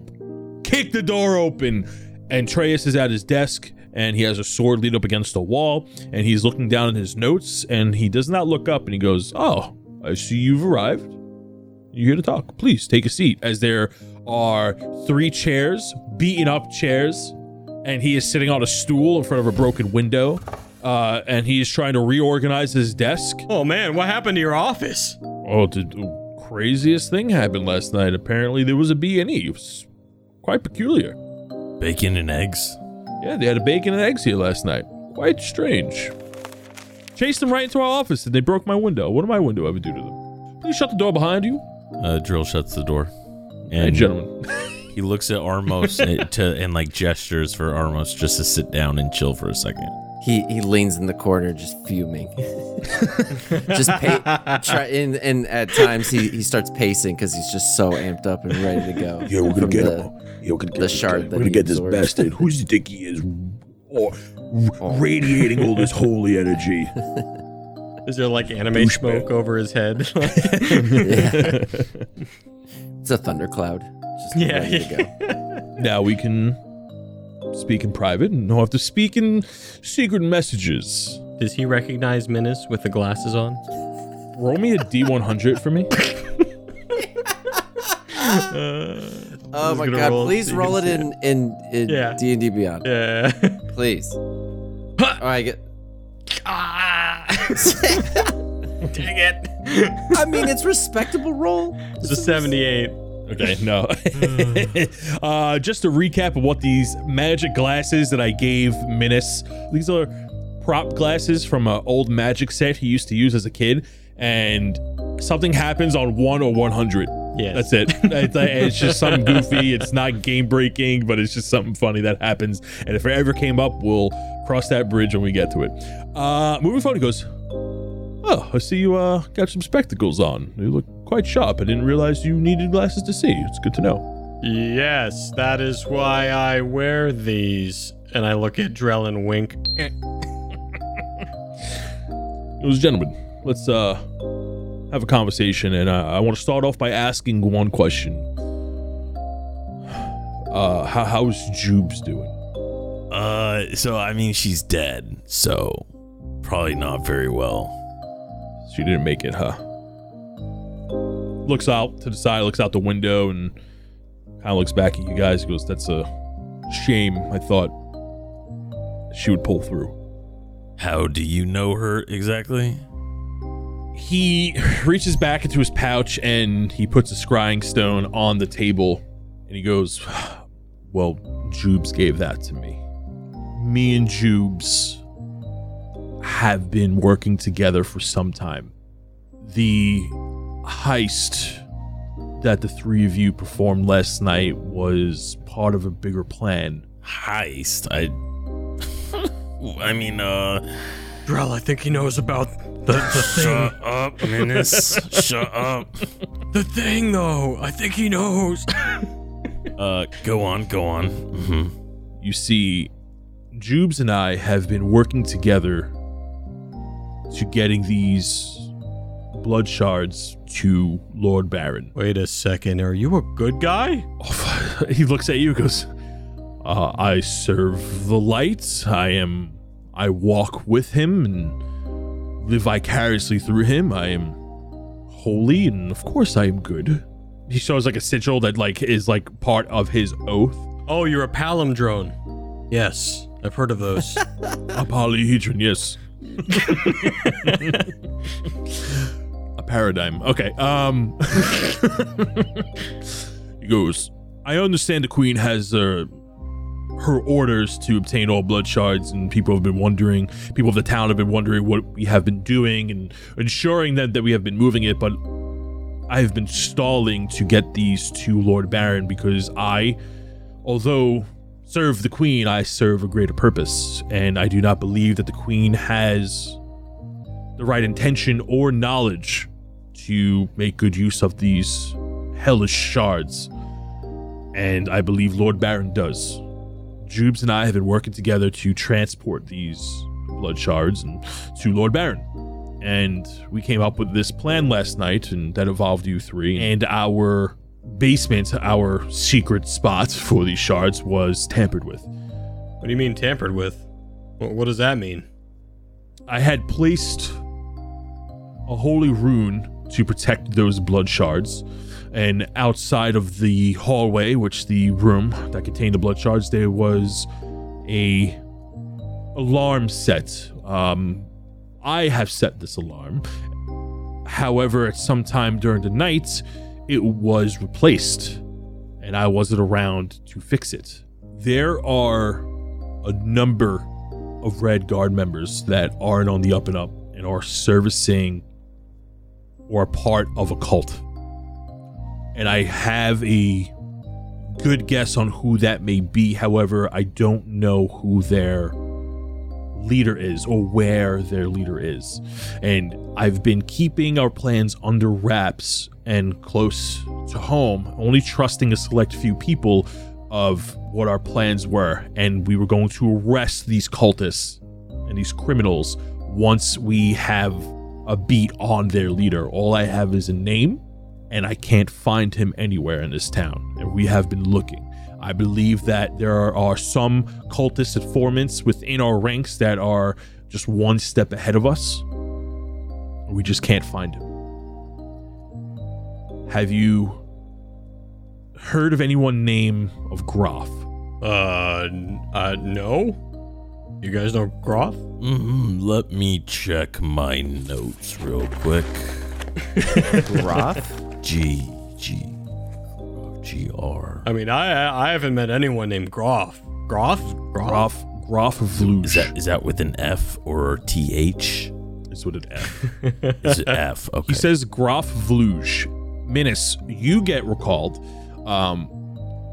kick the door open, and Treyas is at his desk, and he has a sword leaned up against the wall, and he's looking down at his notes, and he does not look up, and he goes, "Oh, I see you've arrived. You're here to talk. Please take a seat." As there are three chairs, beaten up chairs, and he is sitting on a stool in front of a broken window. Uh, and he is trying to reorganize his desk. Oh man, what happened to your office? Oh, the the craziest thing happened last night. Apparently, there was a B and E. It was quite peculiar. Bacon and eggs. Yeah, they had a bacon and eggs here last night. Quite strange. Chased them right into our office, and they broke my window. What did my window ever do to them? Please shut the door behind you. Uh, Drell shuts the door, Hey, and gentlemen. he looks at Armos and, to and like gestures for Armos just to sit down and chill for a second. He he leans in the corner, just fuming. just pa- try, and, and at times he, he starts pacing because he's just so amped up and ready to go. Yeah, we're gonna get the- him. Yeah, we're gonna get the this shard guy. We're gonna he get this absorbed. bastard. Who does he think he is? Or radiating all this holy energy. Is there like anime Douchebag. smoke over his head? Yeah. It's a thundercloud. Just Yeah, ready to go. now we can speak in private and don't have to speak in secret messages. Does he recognize Minus with the glasses on? Roll me a D100 for me. Oh my god! roll Please roll it in in in Yeah. D and D Beyond, Yeah. please. All right, get. ah! Dang it. I mean, it's respectable roll. It's a 78. Okay, no. uh, just to recap of what these magic glasses that I gave Minis. These are prop glasses from an old magic set he used to use as a kid, and something happens on one or one hundred. Yeah. That's it. It's, it's just something goofy. It's not game breaking, but it's just something funny that happens. And if it ever came up, we'll cross that bridge when we get to it. Uh, moving forward, he goes, Oh, I see you uh, got some spectacles on. You look quite sharp. I didn't realize you needed glasses to see. It's good to know. Yes, that is why I wear these. And I look at Drell and wink. It was gentlemen. Let's uh, have a conversation, and uh, I want to start off by asking one question. Uh, how, how's Jubes doing? Uh, so I mean, she's dead, so probably not very well. She didn't make it, huh? Looks out to the side, looks out the window, and kind of looks back at you guys. He goes, "That's a shame. I thought she would pull through." How do you know her exactly? He reaches back into his pouch and he puts a scrying stone on the table, and he goes, "Well, Jubes gave that to me. Me and Jubes have been working together for some time. The heist that the three of you performed last night was part of a bigger plan. Heist. I. I mean, uh. Drell, I think he knows about the, the thing. Shut up, Menace. Shut up. The thing, though. I think he knows. Uh, go on, go on. hmm You see, Jubes and I have been working together to getting these blood shards to Lord Baron. Wait a second. Are you a good guy? he looks at you and goes, uh, I serve the light. I am, I walk with him and live vicariously through him. I am holy, and of course I am good. He shows like a sigil that like is like part of his oath. Oh, you're a palindrome. Yes, I've heard of those. A polyhedron, yes. a paradigm. Okay. Um He goes, I understand the queen has uh her orders to obtain all blood shards and people have been wondering people of the town have been wondering what we have been doing and ensuring that, that we have been moving it but i have been stalling to get these to lord baron because i although serve the queen, I serve a greater purpose, and I do not believe that the queen has the right intention or knowledge to make good use of these hellish shards. And I believe Lord Baron does. Jubes and I have been working together to transport these blood shards and to Lord Baron. And we came up with this plan last night, and that involved you three. And our basement, our secret spot for these shards, was tampered with. what do you mean tampered with? What, does that mean? I had placed a holy rune to protect those blood shards. And outside of the hallway, which the room that contained the blood shards, there was a alarm set. Um, I have set this alarm. However, at some time during the night, it was replaced, and I wasn't around to fix it. There are a number of Red Guard members that aren't on the up and up and are servicing or are part of a cult. And I have a good guess on who that may be. However, I don't know who their leader is or where their leader is. And I've been keeping our plans under wraps and close to home, only trusting a select few people of what our plans were. And we were going to arrest these cultists and these criminals once we have a beat on their leader. All I have is a name, and I can't find him anywhere in this town. And we have been looking. I believe that there are, some cultist informants within our ranks that are just one step ahead of us. We just can't find him. Have you heard of anyone name of Groff? Uh, uh, no. You guys know Groth? hmm Let me check my notes real quick. Roth? G G G R. I mean, I I haven't met anyone named Groth. Groth? Groff, Graf Vluge. Is that is that with an F or TH? It's with an F. Is it F? Okay. He says Graf Vluge. Minus, you get recalled um,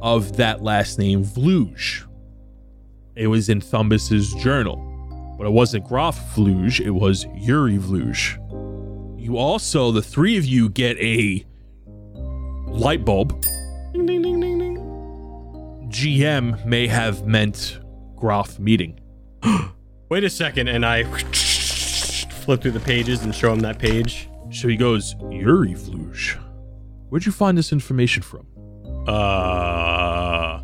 of that last name, Vluge. It was in Thumbus's journal. But it wasn't Graf Vluge, it was Yuri Vluge. You also, the three of you, get a light bulb. Ding ding ding ding ding. GM may have meant Graf meeting. Wait a second, and I flip through the pages and show him that page. So he goes, Yuri Vluge. Where'd you find this information from? Uh,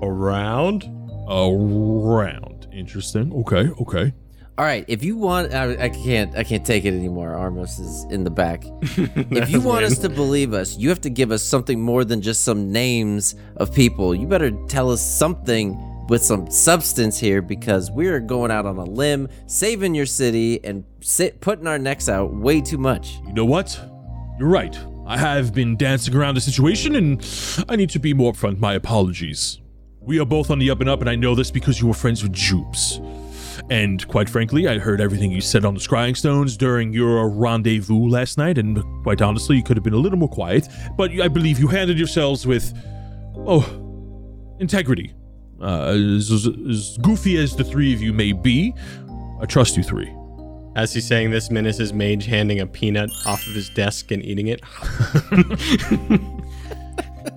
around. Around. Interesting. Okay, okay. All right, if you want, I, I can't, I can't take it anymore. Armos is in the back. if you want us to believe us, you have to give us something more than just some names of people. You better tell us something with some substance here because we're going out on a limb, saving your city, and sit, putting our necks out way too much. You know what? You're right. I have been dancing around the situation and I need to be more upfront. My apologies. We are both on the up and up, and I know this because you were friends with Jubes. And quite frankly, I heard everything you said on the Scrying Stones during your rendezvous last night, and quite honestly, you could have been a little more quiet, but I believe you handled yourselves with, oh, integrity. Uh, as, as goofy as the three of you may be, I trust you three. As he's saying this, Minus is mage handing a peanut off of his desk and eating it.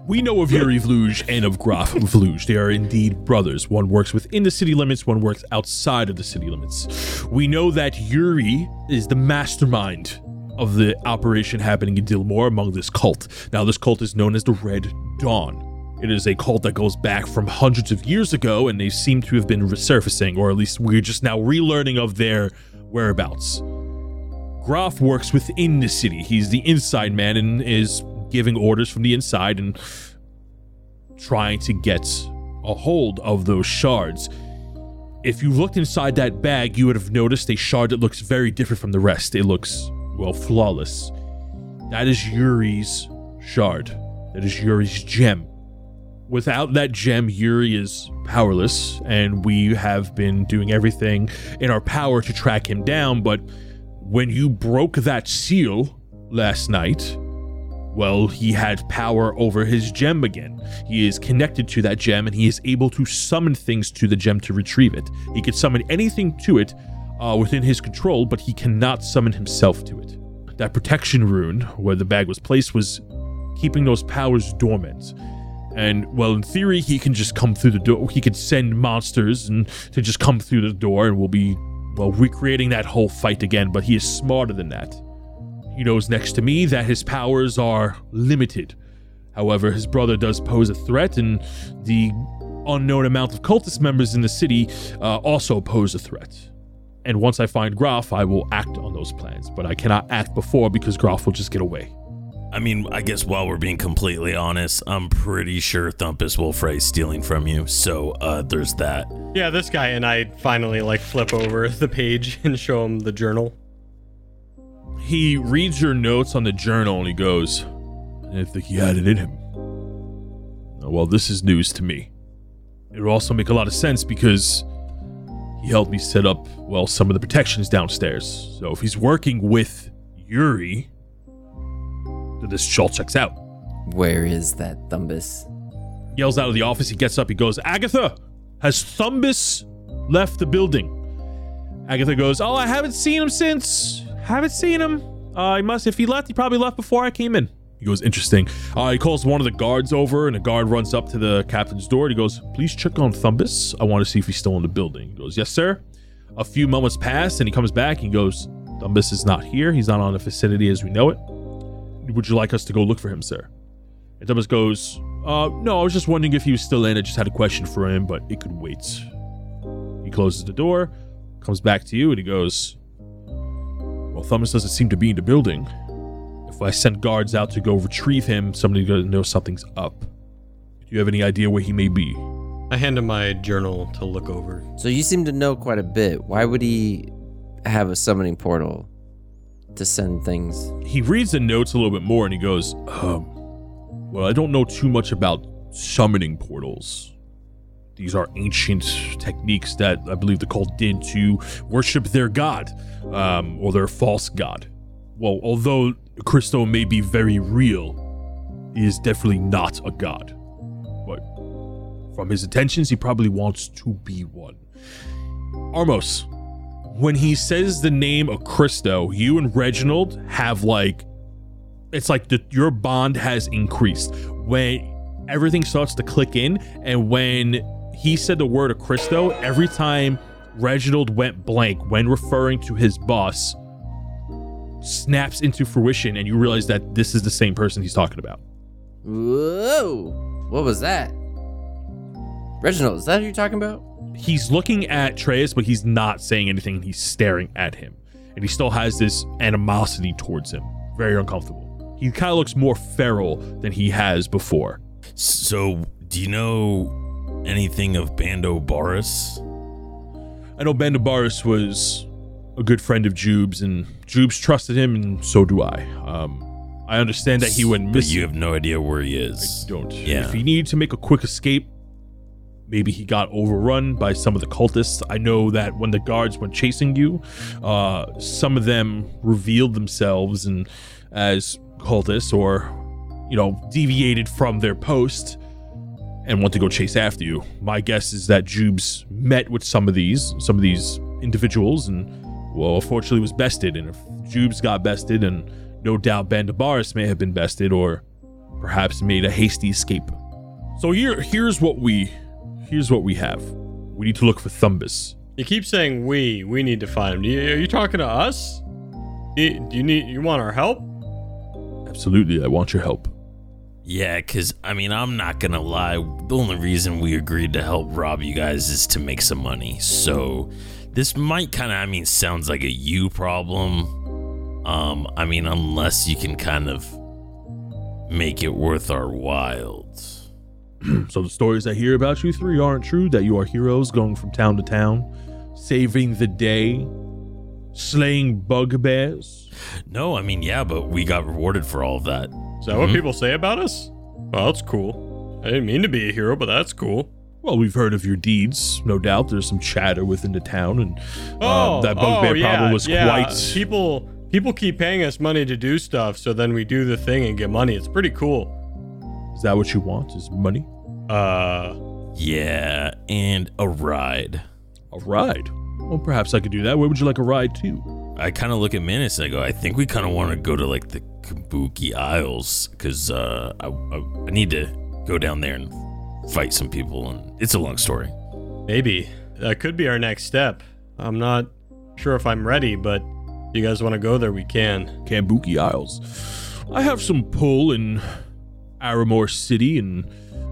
We know of Yuri Vluge and of Graf Vluge. They are indeed brothers. One works within the city limits, one works outside of the city limits. We know that Yuri is the mastermind of the operation happening in Dilmore among this cult. Now, this cult is known as the Red Dawn. It is a cult that goes back from hundreds of years ago, and they seem to have been resurfacing, or at least we're just now relearning of their whereabouts. Graf works within the city. He's the inside man and is giving orders from the inside and trying to get a hold of those shards. If you looked inside that bag, you would have noticed a shard that looks very different from the rest. It looks, well, flawless. That is Yuri's shard. That is Yuri's gem. Without that gem, Yuri is powerless, and we have been doing everything in our power to track him down. But when you broke that seal last night, well, he had power over his gem again. He is connected to that gem and he is able to summon things to the gem to retrieve it. He can summon anything to it uh, within his control, but he cannot summon himself to it. That protection rune, where the bag was placed, was keeping those powers dormant. And, well, in theory, he can just come through the door. He could send monsters and to just come through the door and we'll be, well, recreating that whole fight again, but he is smarter than that. He knows next to me that his powers are limited. However, his brother does pose a threat, and the unknown amount of cultist members in the city uh, also pose a threat. And once I find Graf, I will act on those plans, but I cannot act before because Graf will just get away. I mean, I guess while we're being completely honest, I'm pretty sure Thumbus Wolfrey stealing from you. So uh, there's that. Yeah, this guy and I finally like flip over the page and show him the journal. He reads your notes on the journal and he goes, I didn't think he had it in him. Uh, Well, this is news to me. It would also make a lot of sense because he helped me set up, well, some of the protections downstairs. So if he's working with Yuri, then this all checks out. Where is that Thumbus? Yells out of the office, he gets up, he goes, Agatha, has Thumbus left the building? Agatha goes, Oh, I haven't seen him since. Haven't seen him. Uh, he must, if he left, he probably left before I came in. He goes, Interesting. Uh, he calls one of the guards over, and the guard runs up to the captain's door. And he goes, Please check on Thumbus. I want to see if he's still in the building. He goes, Yes, sir. A few moments pass, and he comes back. And he goes, Thumbus is not here. He's not on the vicinity as we know it. Would you like us to go look for him, sir? And Thomas goes, uh, no, I was just wondering if he was still in. I just had a question for him, but it could wait. He closes the door, comes back to you, and he goes, Well, Thumbus doesn't seem to be in the building. If I send guards out to go retrieve him, somebody gonna know something's up. Do you have any idea where he may be? I hand him my journal to look over. So you seem to know quite a bit. Why would he have a summoning portal to send things? He reads the notes a little bit more and he goes, um, Well, I don't know too much about summoning portals. These are ancient techniques that I believe the cult did to worship their god, um, or their false god. Well, although Christo may be very real, he is definitely not a god. But from his intentions, he probably wants to be one. Armos, when he says the name of Christo, you and Reginald have like it's like the, your bond has increased when everything starts to click in and when he said the word of Christo, every time Reginald went blank when referring to his boss snaps into fruition and you realize that this is the same person he's talking about. Whoa! What was that? Reginald, is that who you're talking about? He's looking at Treyas, but he's not saying anything. He's staring at him. And he still has this animosity towards him. Very uncomfortable. He kind of looks more feral than he has before. So, do you know anything of Bando Boris? I know Bandabaris was a good friend of Jubes, and Jubes trusted him, and so do I. Um, I understand that he went missing. But you have no idea where he is. I don't. Yeah. If he needed to make a quick escape, maybe he got overrun by some of the cultists. I know that when the guards went chasing you, uh, some of them revealed themselves and as cultists or, you know, deviated from their post and went to go chase after you. My guess is that Jubes met with some of these, some of these individuals, and well, unfortunately was bested. And if Jubes got bested, and no doubt Bandabaris may have been bested, or perhaps made a hasty escape. So here, here's what we, here's what we have. We need to look for Thumbus. You keep saying we. We need to find him. You- Are you talking to us? You- Do you need? You want our help? Absolutely, I want your help. Yeah, because, I mean, I'm not going to lie. The only reason we agreed to help rob you guys is to make some money. So, this might kind of, I mean, sounds like a you problem. Um, I mean, unless you can kind of make it worth our whiles. So the stories I hear about you three aren't true. That you are heroes going from town to town, saving the day, slaying bugbears. No, I mean, yeah, but we got rewarded for all of that. Is that what Mhm. people say about us? Well, that's cool. I didn't mean to be a hero, but that's cool. Well, we've heard of your deeds, no doubt. There's some chatter within the town, and Oh, uh, that bugbear oh, yeah, problem was yeah. quite. People people keep paying us money to do stuff, so then we do the thing and get money. It's pretty cool. Is that what you want? Is money? Uh, Yeah, and a ride. A ride? Well, perhaps I could do that. Where would you like a ride to? I kind of look at Menace and I go, I think we kind of want to go to like the Kabuki Isles because uh, I, I, I need to go down there and fight some people. And it's a long story. maybe that could be our next step. I'm not sure if I'm ready, but if you guys want to go there, we can. Kabuki Isles. I have some pull in Aramore City, and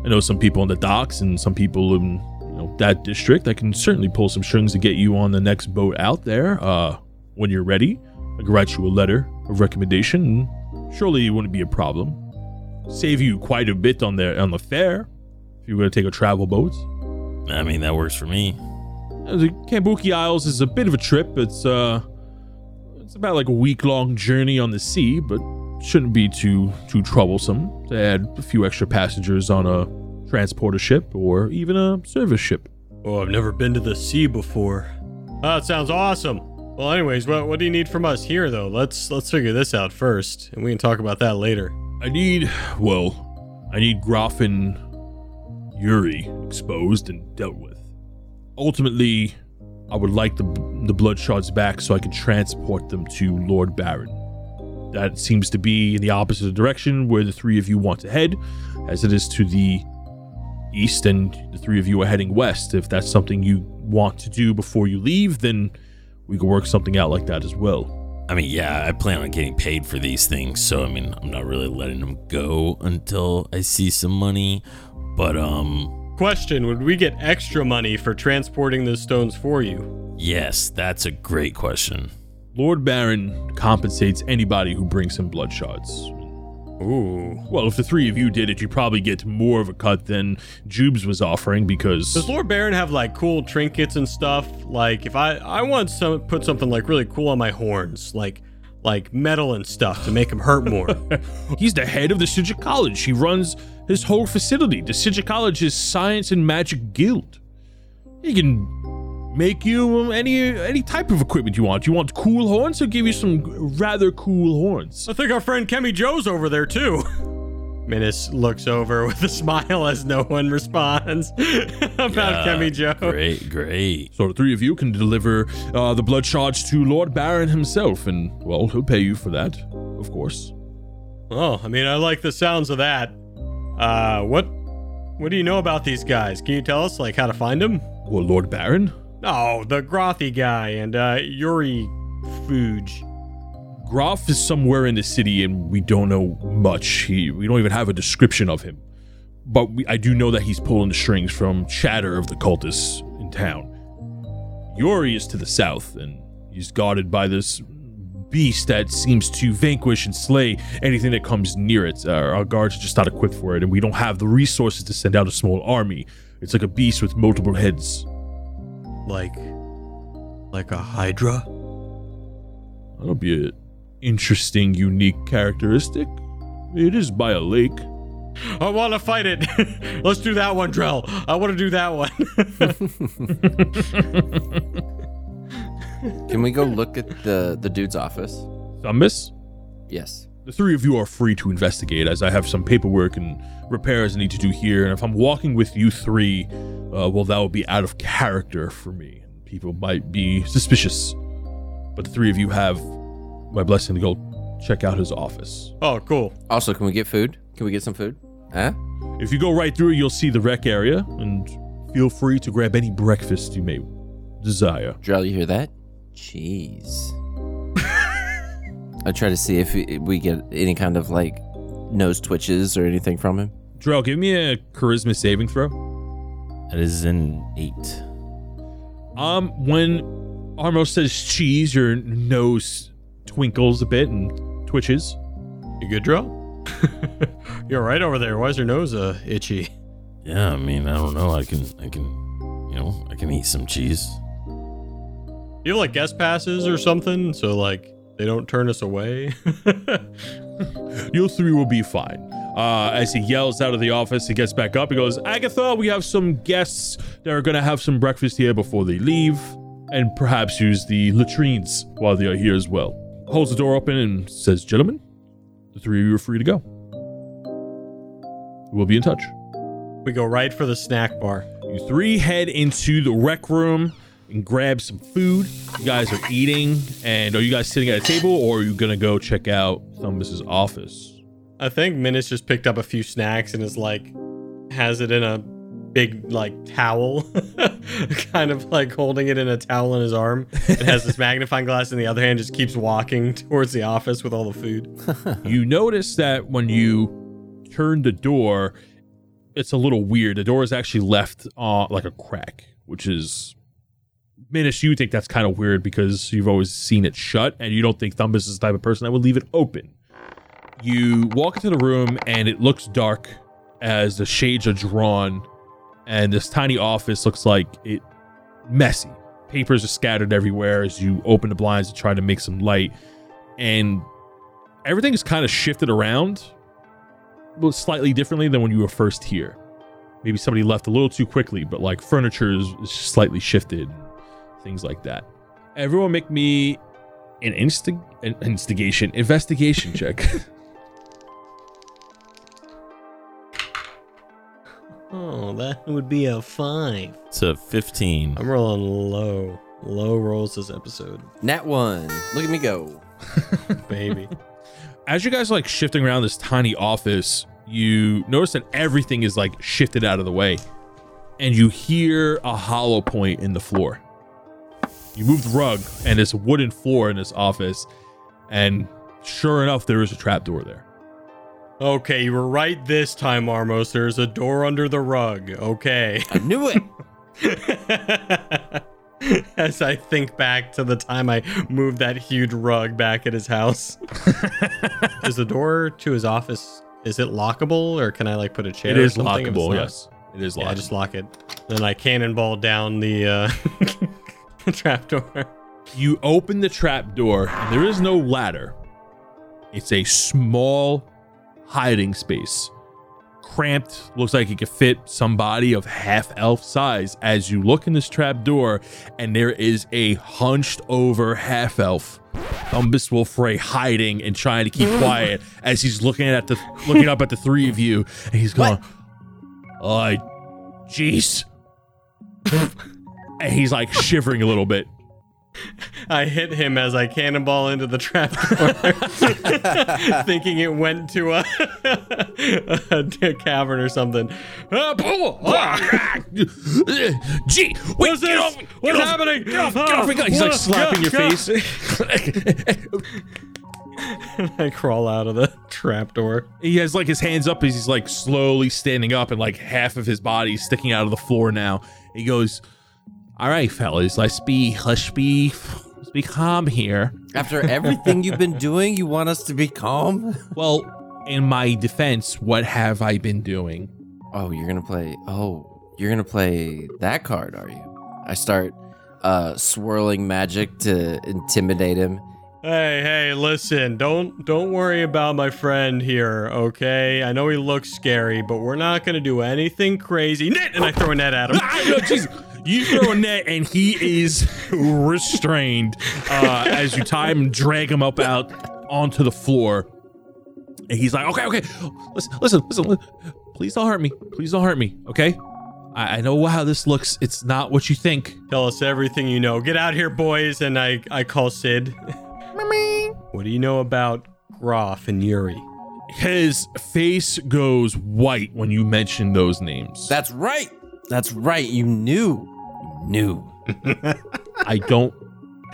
I know some people in the docks and some people in you know that district. I can certainly pull some strings to get you on the next boat out there. Uh, when you're ready, I can write you a letter of recommendation. Surely it wouldn't be a problem. Save you quite a bit on the on the fare if you were to take a travel boat. I mean, that works for me. Uh, The Kambuki Isles is a bit of a trip. It's uh, it's about like a week long journey on the sea, but shouldn't be too too troublesome to add a few extra passengers on a transporter ship or even a service ship. Oh, I've never been to the sea before. Ah, oh, that sounds awesome. Well, anyways, what what do you need from us here, though? Let's let's figure this out first, and we can talk about that later. I need, well, I need Graf and Yuri exposed and dealt with. Ultimately, I would like the the blood shards back so I can transport them to Lord Baron. That seems to be in the opposite direction where the three of you want to head, as it is to the east, and the three of you are heading west. If that's something you want to do before you leave, then we can work something out like that as well. I mean, yeah, I plan on getting paid for these things, so I mean, I'm not really letting them go until I see some money. But um, Question: Would we get extra money for transporting the stones for you? yes, that's a great question. Lord Baron compensates anybody who brings him blood shards. Ooh. Well, if the three of you did it, you probably get more of a cut than Jubes was offering because Does Lord Baron have like cool trinkets and stuff? Like if I I want to put something like really cool on my horns, like like metal and stuff to make him hurt more. he's the head of the Sujit College. He runs his whole facility, the Sijic College is Science and Magic Guild. He can make you any any type of equipment you want. You want cool horns? He'll give you some rather cool horns. I think our friend Kemi Joe's over there too. Minus looks over with a smile as no one responds about Yeah, Kemi Joe. Great, great. So the three of you can deliver uh, the blood charge to Lord Baron himself, and well, he'll pay you for that, of course. Oh, I mean, I like the sounds of that. Uh, what, what do you know about these guys? Can you tell us like how to find them? Well, Lord Baron, Oh, the Grothy guy and uh, Yuri Fuge. Groff is somewhere in the city, and we don't know much. He, we don't even have a description of him. But we, I do know that he's pulling the strings from chatter of the cultists in town. Yuri is to the south, and he's guarded by this beast that seems to vanquish and slay anything that comes near it. Our, our guards are just not equipped for it, and we don't have the resources to send out a small army. It's like a beast with multiple heads. Like, like a Hydra? That'll be an interesting, unique characteristic. It is by a lake. I want to fight it. Let's do that one, Drell. I want to do that one. Can we go look at the the dude's office? Thumbus, Yes. the three of you are free to investigate, as I have some paperwork and repairs I need to do here. And if I'm walking with you three, uh, well, that would be out of character for me. People might be suspicious. But the three of you have my blessing to go check out his office. oh, cool. Also, can we get food? Can we get some food? Huh? If you go right through, you'll see the rec area, and feel free to grab any breakfast you may desire. Drell, you hear that? Jeez. I try to see if we- we get any kind of like nose twitches or anything from him. Drell, give me a charisma saving throw. That is an eight. Um, when Armo says cheese, your nose twinkles a bit and twitches. You good, Drell? You're right over there. Why is your nose uh, itchy? Yeah, I mean, I don't know. I can, I can, you know, I can eat some cheese. You have like guest passes or something, so like they don't turn us away. You three will be fine. Uh, as he yells out of the office, he gets back up. He goes, Agatha, we have some guests that are going to have some breakfast here before they leave, and perhaps use the latrines while they are here as well. Holds the door open and says, Gentlemen, the three of you are free to go. We'll be in touch. we go right for the snack bar. You three head into the rec room and grab some food. You guys are eating, and are you guys sitting at a table, or are you gonna go check out Thumbus's office? I think Minus just picked up a few snacks and is like has it in a big like towel, kind of like holding it in a towel in his arm, and has this magnifying glass in the other hand. Just keeps walking towards the office with all the food. you notice that when you turn the door, it's a little weird. The door is actually left uh, like a crack, which is. Minus, you think that's kind of weird because you've always seen it shut, and you don't think Thumbus is the type of person that would leave it open. You walk into the room, and it looks dark as the shades are drawn, and this tiny office looks like it messy. Papers are scattered everywhere as you open the blinds to try to make some light, and everything is kind of shifted around slightly differently than when you were first here. Maybe somebody left a little too quickly, but like furniture is is slightly shifted, things like that. Everyone make me an instig- an instigation investigation check. Oh, that would be a five. It's a 15. I'm rolling low. Low rolls this episode, Nat one. Look at me go. baby. As you guys are like shifting around this tiny office, you notice that everything is like shifted out of the way, and you hear a hollow point in the floor. You move the rug, and there's a wooden floor in this office, and sure enough, there is a trapdoor there. Okay, you were right this time, Armos. There's a door under the rug. Okay. I knew it. As I think back to the time I moved that huge rug back at his house. is the door to his office is it lockable or can I like put a chair? It or is something if it's lockable, yes. It is lockable. Yeah, just lock it. Then I cannonball down the uh trapdoor. You open the trap door, and there is no ladder. It's a small hiding space cramped, looks like it could fit somebody of half elf size. As you look in this trap door, and there is a hunched over half elf, Thumbus Wolfray, hiding and trying to keep quiet as he's looking at the looking up at the three of you, and he's going, "Oh, jeez," and he's like shivering a little bit. I hit him as I cannonball into the trap door, thinking it went to a, a cavern or something. Ah! Gee, wait, What's this? off, What's off, happening? Get off, get off my. He's like slapping your face. I crawl out of the trap door. he has like his hands up as he's like slowly standing up and like half of his body is sticking out of the floor now. He goes, All right, fellas, let's be let's be let's be calm here. After everything you've been doing, you want us to be calm? Well, in my defense, what have I been doing? Oh, you're gonna play. Oh, you're gonna play that card, are you? I start uh, swirling magic to intimidate him. Hey, hey, listen, don't don't worry about my friend here, okay? I know he looks scary, but we're not gonna do anything crazy. Net, and I throw a net at him. Ah, no, jeez. You throw a net and he is restrained uh, as you tie him and drag him up out onto the floor. And he's like, okay, okay, listen, listen, listen, li- please don't hurt me. Please don't hurt me, okay? I, I know how this looks. It's not what you think. Tell us everything you know. Get out here, boys, and I I call Sid. what do you know about Groff and Yuri? His face goes white when you mention those names. That's right. That's right. You knew. Knew. I don't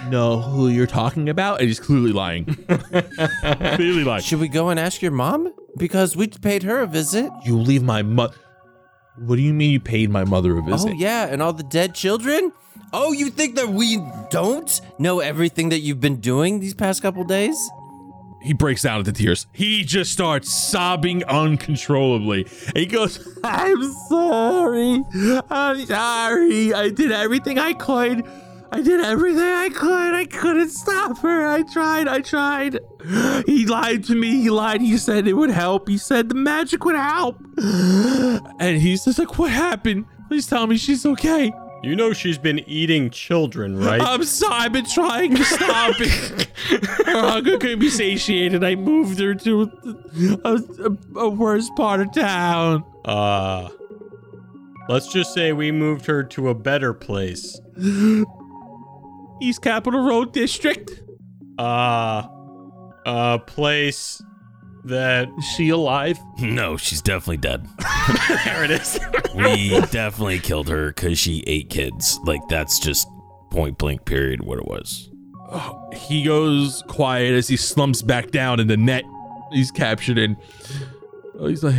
know who you're talking about, and he's clearly lying. clearly lying. Should we go and ask your mom? Because we paid her a visit. You leave my mother. What do you mean you paid my mother a visit? Oh yeah, and all the dead children. Oh, you think that we don't know everything that you've been doing these past couple days? He breaks down into tears. He just starts sobbing uncontrollably. And he goes, I'm sorry. I'm sorry. I did everything I could. I did everything I could. I couldn't stop her. I tried. I tried. He lied to me. He lied. He said it would help. He said the magic would help. And he's just like, What happened? Please tell me she's okay. You know she's been eating children, right? I'm sorry. I've been trying to stop it. her hunger couldn't be satiated. I moved her to a, a, a worse part of town. Uh, let's just say we moved her to a better place. East Capitol Road District. Uh, a place that Is she alive? No, she's definitely dead. there it is. We definitely killed her because she ate kids. Like that's just point blank period what it was. He goes quiet as he slumps back down in the net he's captured in. Oh, he's like,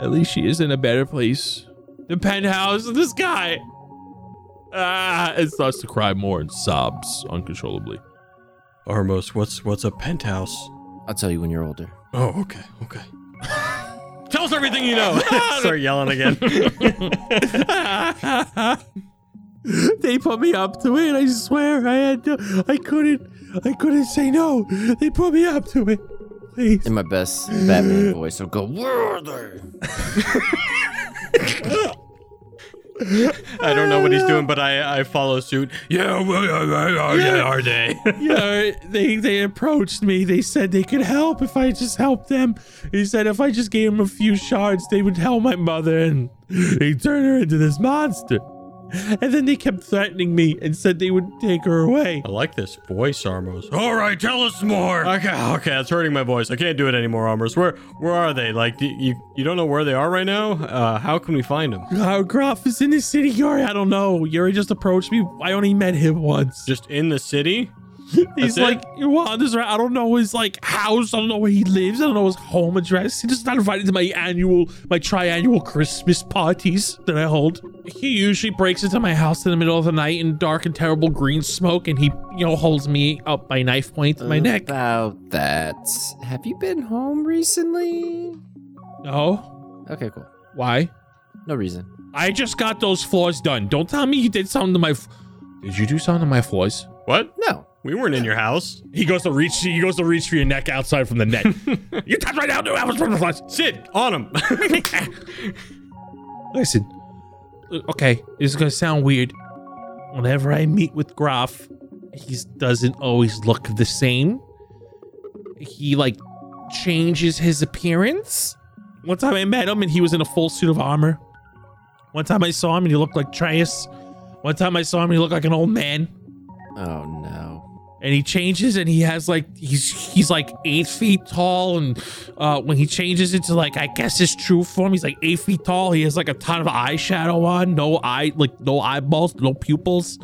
at least she is in a better place. The penthouse in the sky. Ah, and starts to cry more and sobs uncontrollably. Armos, what's what's a penthouse? I'll tell you when you're older. Oh, okay, okay. Tell us everything you know. Start yelling again. they put me up to it. I swear, I had to. I couldn't. I couldn't say no. They put me up to it. Please. In my best Batman voice, I'll go, Where are they? I don't know what he's doing, but I I follow suit. Yeah, where are, they? yeah, they they approached me. They said they could help if I just helped them. He said if I just gave them a few shards, they would help my mother, and they turned her into this monster. And then they kept threatening me and said they would take her away. I like this voice, Armos. All right, tell us more. Okay, okay, it's hurting my voice. I can't do it anymore, Armos. Where where are they? Like, do you you don't know where they are right now? Uh, how can we find them? Our Groff is in the city, Yuri. I don't know. Yuri just approached me. I only met him once. Just in the city? He's That's it? like, he wanders around. I don't know his like house. I don't know where he lives. I don't know his home address. He just not invited to my annual, my triannual Christmas parties that I hold. He usually breaks into my house in the middle of the night in dark and terrible green smoke, and he, you know, holds me up by knife point to my neck. About that. Have you been home recently? No, Okay, cool. why? No reason. I just got those floors done. Don't tell me you did something to my. F- did you do something to my floors? What? No. We weren't in your house. He goes to reach. He goes to reach for your neck outside from the net. you touch right now, dude. I was from the flesh. Sid, on him. Listen, uh, okay, this is gonna sound weird. Whenever I meet with Groff, he doesn't always look the same. He like changes his appearance. One time I met him and he was in a full suit of armor. One time I saw him and he looked like Trace. One time I saw him and he looked like an old man. Oh no. And he changes and he has like he's he's like eight feet tall and uh when he changes into like i guess his true form he's like eight feet tall. He has like a ton of eyeshadow on no eye like no eyeballs no pupils.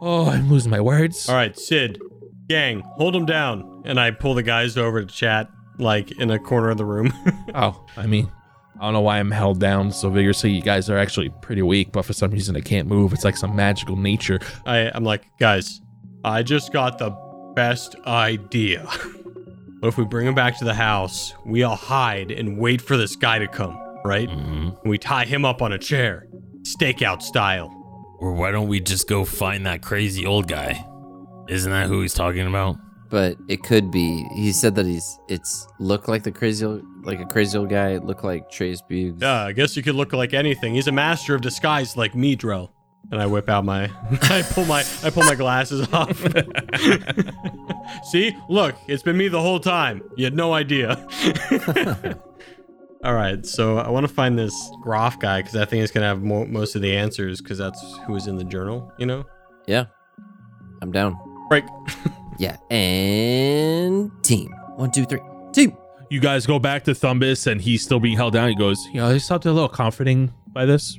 Oh i'm losing my words. All right, Sid, gang, hold him down. And I pull the guys over to chat, like in a corner of the room. oh i mean i don't know why i'm held down so vigorously. You guys are actually pretty weak but for some reason i can't move. It's like some magical nature. I, I'm like, guys, I just got the best idea. what if we bring him back to the house? We all hide and wait for this guy to come, right? Mhm. And we tie him up on a chair, stakeout style. Or why don't we just go find that crazy old guy? Isn't that who he's talking about? But it could be. He said that he's. It's look like the crazy, old, like a crazy old guy. Look like Trace Buggs. Yeah, I guess you could look like anything. He's a master of disguise like me, Drell. And I whip out my I pull my I pull my glasses off. See? Look, it's been me the whole time. You had no idea. All right, so I want to find this Groff guy because I think he's gonna have mo- most of the answers because that's who was in the journal. You know, Yeah. I'm down. right? Yeah. And team. One, two, three. Team. you guys go back to thumbus and he's still being held down he goes you know there's something a little comforting by this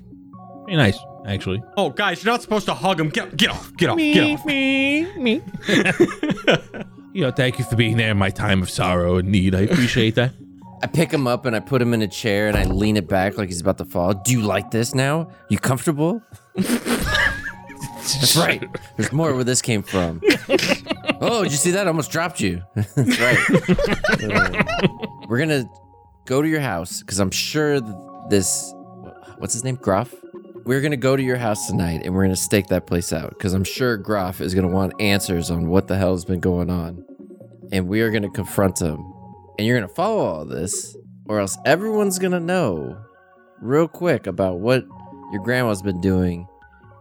Pretty nice actually oh, guys, you're not supposed to hug him. Get get off. Get off. me, Get off. me, me. you know, thank you for being there in my time of sorrow and need. I appreciate that. I pick him up and I put him in a chair and I lean it back like he's about to fall. Do you like this now? You comfortable? That's right. There's more where this came from. oh, did you see that? I almost dropped you. That's right. Uh, we're gonna go to your house because I'm sure th- this. What's his name? Groff. We're gonna go to your house tonight and we're gonna stake that place out because I'm sure Groff is gonna want answers on what the hell has been going on, and we are gonna confront him. And you're gonna follow all this, or else everyone's gonna know real quick about what your grandma's been doing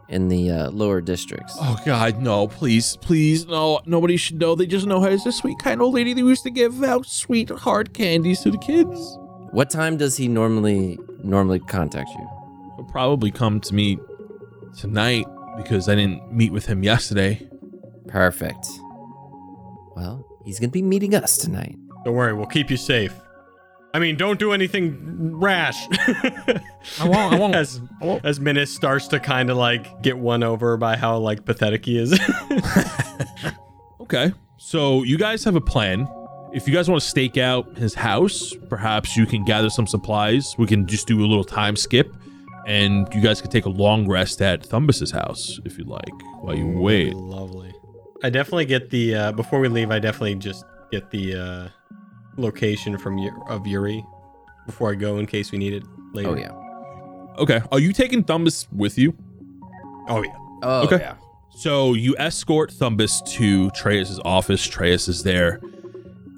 in the uh, lower districts. Oh God, no! Please, please, no! Nobody should know. They just know her as a sweet, kind old lady that used to give out sweet, hard candies to the kids. What time does he normally normally contact you? He'll probably come to me tonight because I didn't meet with him yesterday. Perfect. Well, he's gonna be meeting us tonight. Don't worry, we'll keep you safe. I mean, don't do anything rash. I won't. I won't. as as Minus starts to kind of like get won over by how like pathetic he is. Okay. So you guys have a plan. If you guys want to stake out his house, perhaps you can gather some supplies. We can just do a little time skip, and you guys can take a long rest at Thumbus's house if you like, while you wait. Lovely. I definitely get the uh, before we leave. I definitely just get the uh, location from Yu- of Yuri before I go in case we need it later. Oh yeah. Okay. Are you taking Thumbus with you? Oh yeah. Oh Okay. yeah. So you escort Thumbus to Treus's office. Treus is there,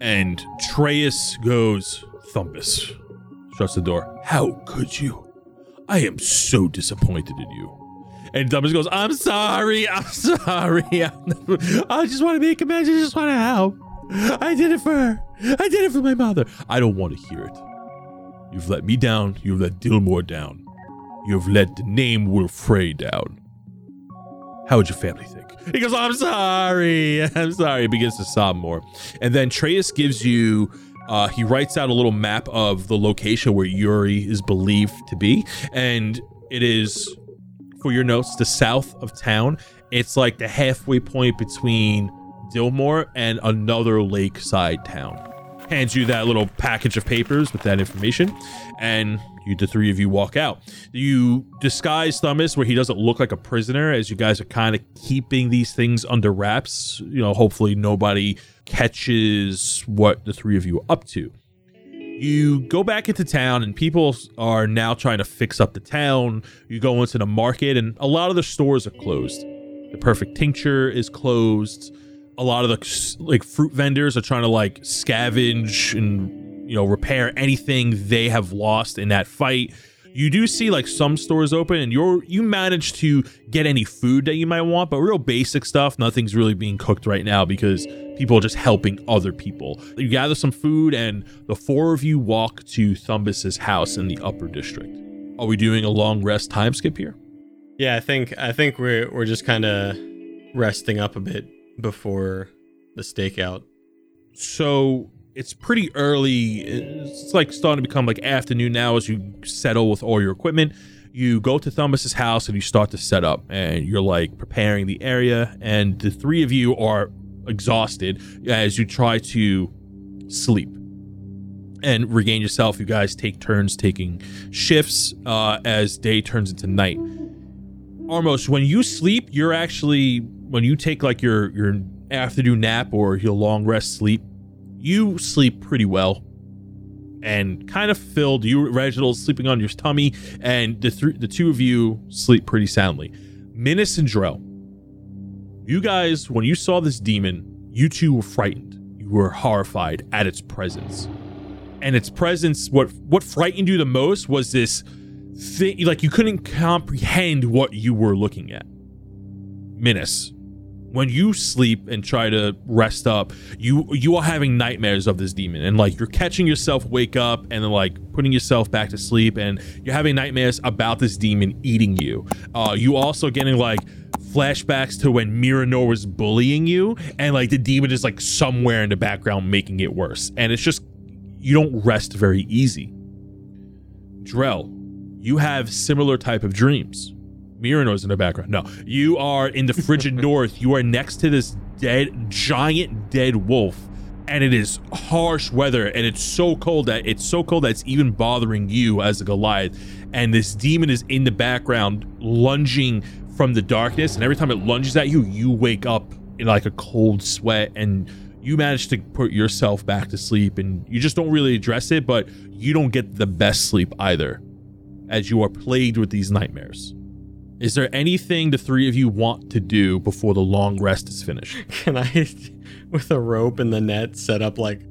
and Treus goes, "Thumbus," shuts the door. How could you? I am so disappointed in you. And Thumbus goes, "I'm sorry. I'm sorry. I just want to make amends. I just want to help. I did it for her. I did it for my mother. I don't want to hear it. You've let me down. You've let Dillmore down. You've let the name Wilfrey down." How would your family think? He goes, I'm sorry. I'm sorry. He begins to sob more. And then Treus gives you, uh, he writes out a little map of the location where Yuri is believed to be. And it is, for your notes, the south of town. It's like the halfway point between Dillmore and another lakeside town. Hands you that little package of papers with that information. And you, the three of you walk out. You disguise Thumbus where he doesn't look like a prisoner, as you guys are kind of keeping these things under wraps. You know, hopefully nobody catches what the three of you are up to. You go back into town, and people are now trying to fix up the town. You go into the market, and a lot of the stores are closed. The Perfect Tincture is closed. A lot of the like fruit vendors are trying to like scavenge and you know repair anything they have lost in that fight. You do see like some stores open and you're you manage to get any food that you might want, but real basic stuff, nothing's really being cooked right now because people are just helping other people. You gather some food and the four of you walk to Thumbus's house in the upper district. Are we doing a long rest time skip here? Yeah, I think I think we're we're just kind of resting up a bit before the stakeout. so it's pretty early it's like starting to become like afternoon now as you settle with all your equipment. You go to Thumbus's house and you start to set up and you're like preparing the area and the three of you are exhausted as you try to sleep. And regain yourself you guys take turns taking shifts uh, as day turns into night. Armos, when you sleep, you're actually when you take like your your afternoon nap or your long rest sleep, you sleep pretty well and kind of filled. You Reginald sleeping on your tummy, and the three the two of you sleep pretty soundly. Minas and Drell, you guys, when you saw this demon, you two were frightened. You were horrified at its presence, and its presence. What what frightened you the most was this thing. Like you couldn't comprehend what you were looking at. Minas, when you sleep and try to rest up, you you are having nightmares of this demon, and like you're catching yourself wake up and then like putting yourself back to sleep, and you're having nightmares about this demon eating you. Uh, you also getting like flashbacks to when Miranor was bullying you, and like the demon is like somewhere in the background making it worse, and it's just you don't rest very easy. Drell, you have similar type of dreams. Miranor's in the background. No, you are in the frigid north. You are next to this dead, giant dead wolf, and it is harsh weather, and it's so cold that it's so cold that it's even bothering you as a Goliath. And this demon is in the background, lunging from the darkness, and every time it lunges at you, you wake up in like a cold sweat, and you manage to put yourself back to sleep, and you just don't really address it, but you don't get the best sleep either, as you are plagued with these nightmares. Is there anything the three of you want to do before the long rest is finished? Can I, with a rope and the net, set up like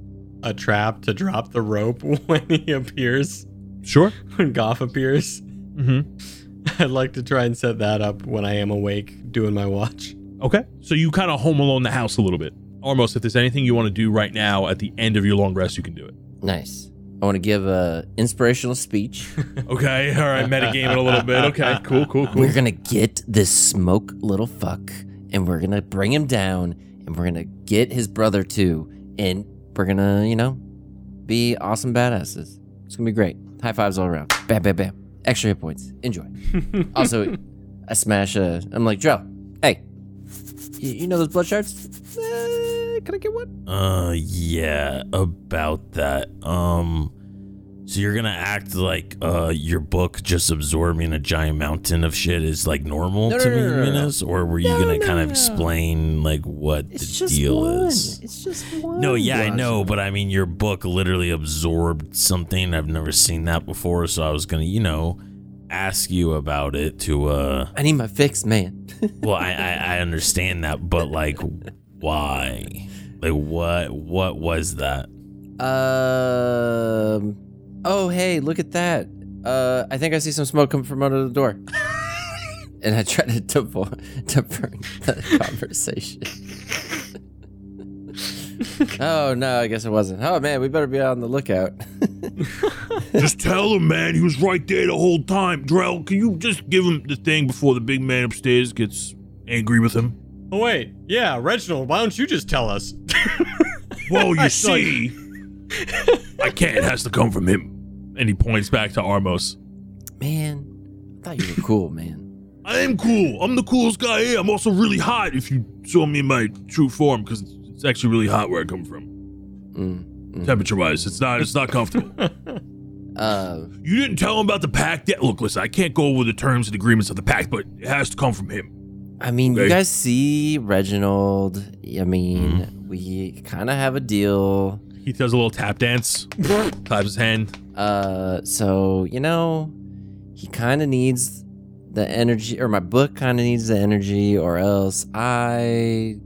a trap to drop the rope when he appears? Sure. When Groff appears? Mm-hmm. I'd like to try and set that up when I am awake doing my watch. Okay. So you kind of home alone the house a little bit. Almost, if there's anything you want to do right now at the end of your long rest, you can do it. Nice. I want to give a inspirational speech. Okay. All right. Metagame it a little bit. Okay. Cool. Cool. Cool. We're gonna get this smoke little fuck, and we're gonna bring him down, and we're gonna get his brother too, and we're gonna, you know, be awesome badasses. It's gonna be great. High fives all around. Bam, bam, bam. Extra hit points. Enjoy. also, I smash a. I'm like, Joe, hey, you, you know those blood shards? Eh, Uh, can I get one? Uh, yeah, about that. Um, so you're gonna act like uh your book just absorbing a giant mountain of shit is like normal No, to no, me, no, no, no. Or were you No, gonna no, kind of no. explain like what It's the just deal one. is? It's just one. No, yeah, I know, shard. but I mean, your book literally absorbed something. I've never seen that before, so I was gonna, you know, ask you about it to. uh I need my fix, man. Well, I I, I understand that, but like, why? Like, what what was that? Um. Oh, hey, look at that. Uh, I think I see some smoke coming from under the door. and I try to divulge, divert the conversation. oh no, I guess it wasn't. Oh man, we better be on the lookout. Just tell him, man. He was right there the whole time. Drell, can you just give him the thing before the big man upstairs gets angry with him? Oh wait, yeah, Reginald, why don't you just tell us? Well, you It's like- see, I can't. It has to come from him. and he points back to Armos. man, I thought you were cool, man. I am cool. I'm the coolest guy here. I'm also really hot. If you saw me in my true form, because it's actually really hot where I come from. Mm. Temperature wise, it's not. It's not comfortable. Uh, you didn't tell him about the pact yet. Look, listen. I can't go over the terms and agreements of the pact, but it has to come from him. I mean, you guys see Reginald. I mean, we kind of have a deal. He does a little tap dance, claps his hand. Uh, so you know, he kind of needs the energy, or my book kind of needs the energy, or else I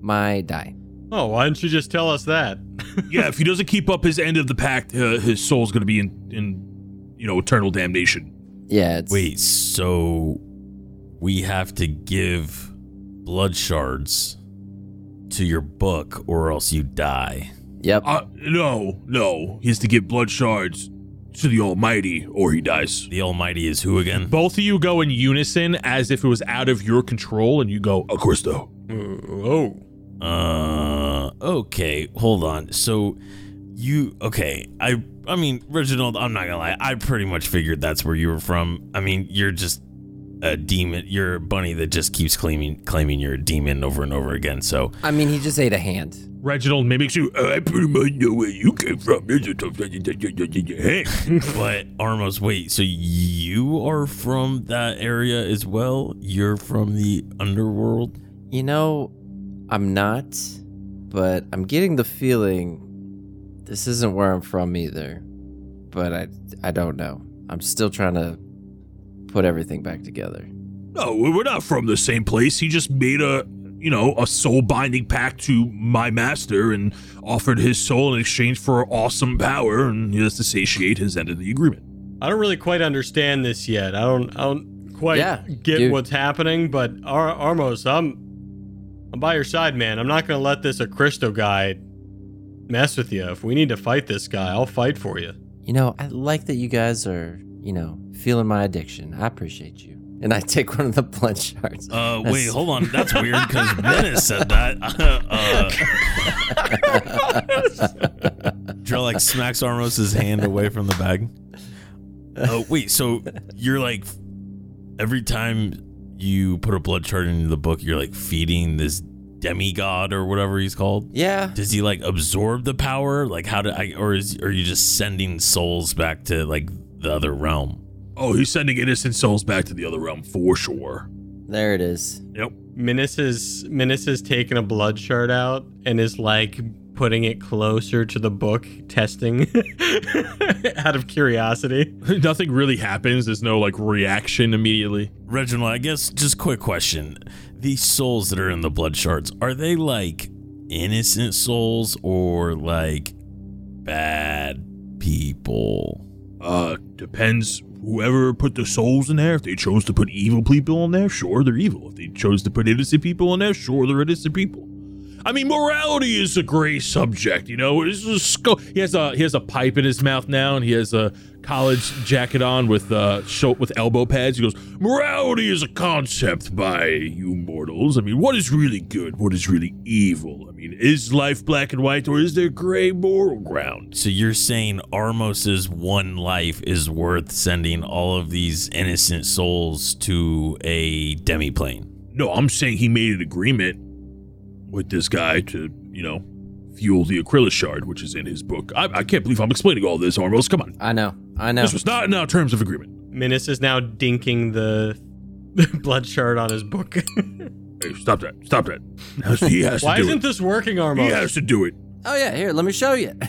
my die. Oh, why didn't you just tell us that? yeah, if he doesn't keep up his end of the pact, uh, his soul's gonna be in, in, you know, eternal damnation. Yeah, it's Wait, so we have to give blood shards to your book or else you die. Yep. Uh, no, no. He has to give blood shards to the Almighty, or he dies. The Almighty is who again? Both of you go in unison as if it was out of your control, and you go, Of course, though. oh. Uh, okay, hold on. So you okay? I I mean, Reginald, I'm not gonna lie. I pretty much figured that's where you were from. I mean, you're just a demon. You're a bunny that just keeps claiming claiming you're a demon over and over again. So I mean, he just ate a hand. Reginald mimics you. Uh, I pretty much know where you came from. There's a tough Hey. But Armos, wait, so you are from that area as well? You're from the underworld? You know, I'm not, but I'm getting the feeling this isn't where I'm from either. But I I don't know. I'm still trying to put everything back together. No, we're not from the same place. He just made a, you know, a soul binding pact to my master and offered his soul in exchange for awesome power, and he has to satiate his end of the agreement. I don't really quite understand this yet. I don't I don't quite Yeah, get dude. what's happening, but Ar- Armos, I'm I'm by your side, man. I'm not gonna let this a Acristo guy mess with you. If we need to fight this guy, I'll fight for you. You know, I like that you guys are, you know, feeling my addiction. I appreciate you. And I take one of the blood shards. Uh, That's- wait, hold on. That's weird because Menace said that. uh, Drell like smacks Armos's hand away from the bag. Oh, wait, so you're like, every time you put a blood shard into the book, you're like feeding this demigod or whatever he's called? Yeah. Does he like absorb the power? Like, how do I, or is, are you just sending souls back to like the other realm? Oh, he's sending innocent souls back to the other realm for sure. There it is. Yep. Minus is Minus has taken a blood shard out and is like putting it closer to the book, testing out of curiosity. Nothing really happens. There's no like reaction immediately. Reginald, I guess just quick question. These souls that are in the blood shards, are they like innocent souls or like bad people? Uh, depends. Whoever put the souls in there, if they chose to put evil people in there, sure, they're evil. If they chose to put innocent people in there, sure, they're innocent people. I mean, morality is a gray subject, you know. It's a sco- He has a he has a pipe in his mouth now, and he has a college jacket on with uh show, with elbow pads. He goes, morality is a concept by you mortals. I mean, what is really good? What is really evil? I mean, is life black and white, or is there gray moral ground? So you're saying Armos's one life is worth sending all of these innocent souls to a demiplane? No, I'm saying he made an agreement with this guy to, you know, fuel the Acrylic shard, which is in his book. I, I can't believe I'm explaining all this, Armos. Come on. I know. I know. This was not in our terms of agreement. Minus is now dinking the blood shard on his book. Hey, stop that. Stop that. He has Why to do isn't it. this working, Armo? He Armos? has to do it. oh yeah, here, let me show you.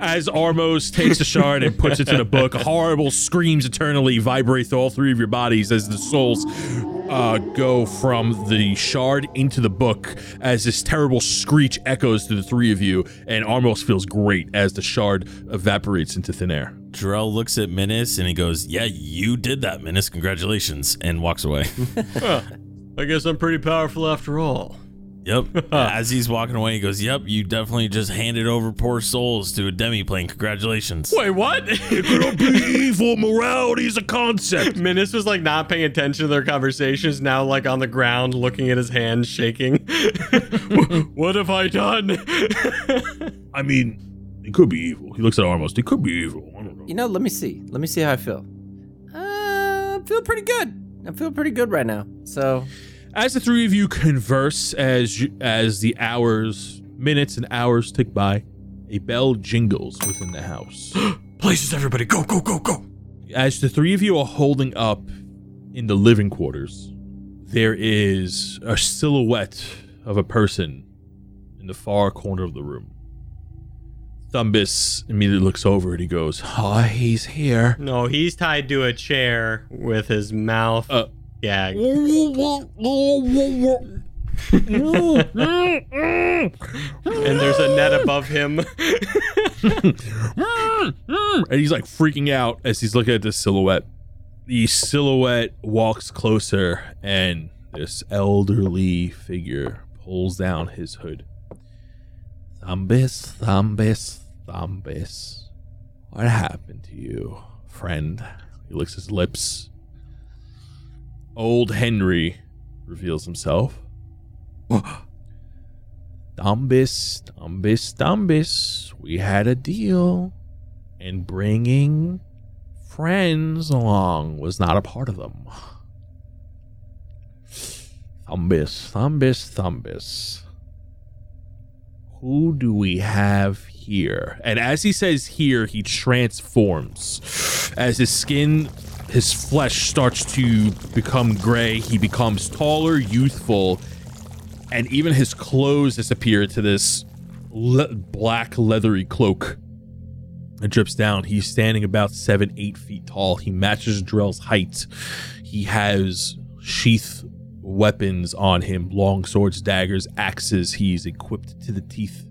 as Armos takes a shard and puts it to the book, horrible screams eternally vibrate through all three of your bodies as the souls uh, go from the shard into the book as this terrible screech echoes to the three of you, and Armos feels great as the shard evaporates into thin air. Drell looks at Menace and he goes, Yeah, you did that, Menace. Congratulations. And walks away. Huh. I guess I'm pretty powerful after all. Yep. As he's walking away, he goes, Yep, you definitely just handed over poor souls to a demiplane. Congratulations. Wait, what? It could be evil. Morality is a concept. Minus was like not paying attention to their conversations, now like on the ground looking at his hands shaking. what have I done? I mean, it could be evil. He looks at Armos. It could be evil. I don't know. you know, let me see. Let me see how I feel. Uh, I feel pretty good. I feel pretty good right now. So, As the three of you converse, as you, as the hours, minutes, and hours tick by, a bell jingles within the house. Places, everybody, go, go, go, go. as the three of you are holding up in the living quarters, there is a silhouette of a person in the far corner of the room. Thumbus immediately looks over and he goes, Oh, he's here. No, he's tied to a chair with his mouth Uh, gagged. and there's a net above him. and he's like freaking out as he's looking at this silhouette. The silhouette walks closer, and this elderly figure pulls down his hood. Thumbus, Thumbus, Thumbus. What happened to you, friend? He licks his lips. Old Henry reveals himself. Thumbus, Thumbus, Thumbus. We had a deal. And bringing friends along was not a part of them. Thumbus, Thumbus, Thumbus. Who do we have here? And as he says here, he transforms. As his skin, his flesh starts to become gray, he becomes taller, youthful, and even his clothes disappear to this le- black leathery cloak. It drips down. He's standing about seven, eight feet tall. He matches Drell's height. He has sheath weapons on him long swords, daggers, axes. He's equipped to the teeth.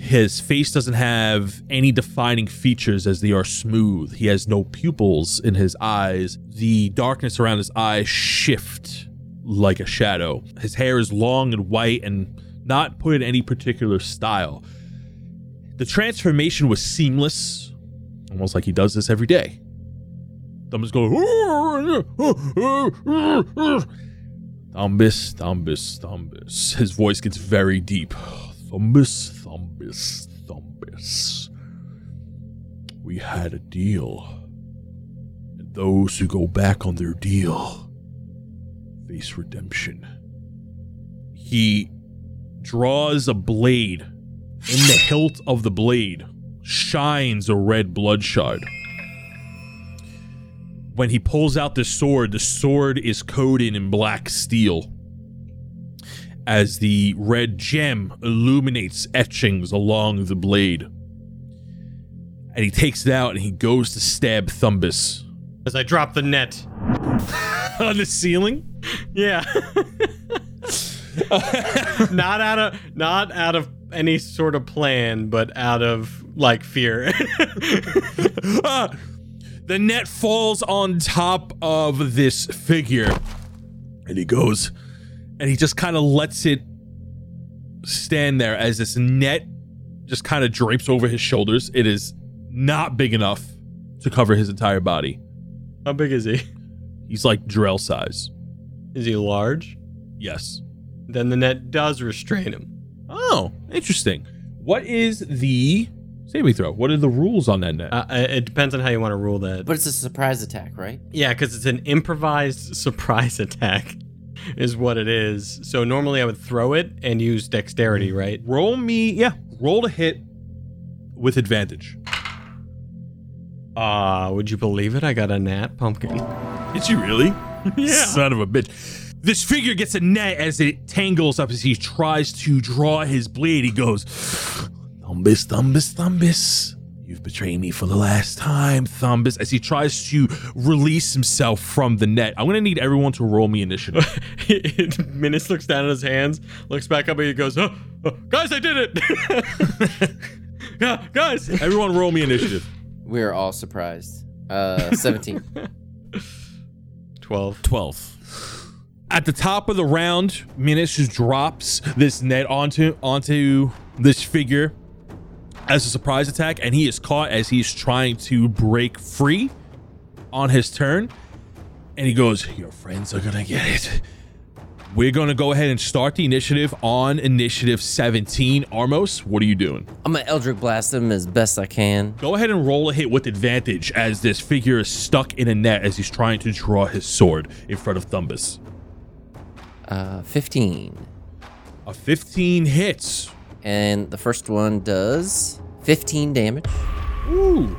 His face doesn't have any defining features as they are smooth. He has no pupils in his eyes. The darkness around his eyes shift like a shadow. His hair is long and white and not put in any particular style. The transformation was seamless, almost like he does this every day. Thumbus goes, Thumbus, Thumbus, Thumbus. His voice gets very deep. Thumbus, Thumbus, Thumbus. We had a deal. And those who go back on their deal face redemption. He draws a blade. In the hilt of the blade shines a red blood shard. When he pulls out the sword, the sword is coated in black steel. As the red gem illuminates etchings along the blade. And he takes it out and he goes to stab Thumbus As I drop the net. on the ceiling. Yeah. not out of not out of any sort of plan, but out of like fear. Ah! the net falls on top of this figure and he goes and he just kind of lets it stand there as this net just kind of drapes over his shoulders it is not big enough to cover his entire body How big is he? he's like Drell size Is he large? yes Then the net does restrain him. oh interesting what is the saving throw what are the rules on that net Uh, it depends on how you want to rule that. But it's a surprise attack, right? Yeah, because it's an improvised surprise attack, is what it is. So normally I would throw it and use dexterity, right? roll me yeah roll to hit with advantage Uh, would you believe it? I got a nat pumpkin. Did you really? Yeah. Son of a bitch. This figure gets a net as it tangles up as he tries to draw his blade. He goes, Thumbus, Thumbus, Thumbus. You've betrayed me for the last time, Thumbus. As he tries to release himself from the net. I'm going to need everyone to roll me initiative. Minus looks down at his hands, looks back up, and he goes, oh, oh, "Guys, I did it! yeah, guys." everyone roll me initiative. We're all surprised. Uh, 17. Twelve. 12. At the top of the round, Minus just drops this net onto onto this figure as a surprise attack, and he is caught as he's trying to break free on his turn. And he goes, Your friends are gonna get it. We're gonna go ahead and start the initiative on initiative 17. Armos, what are you doing? I'm gonna Eldritch Blast him as best I can. Go ahead and roll a hit with advantage as this figure is stuck in a net as he's trying to draw his sword in front of Thumbus. Uh, 15. A 15 hits. And the first one does 15 damage. Ooh.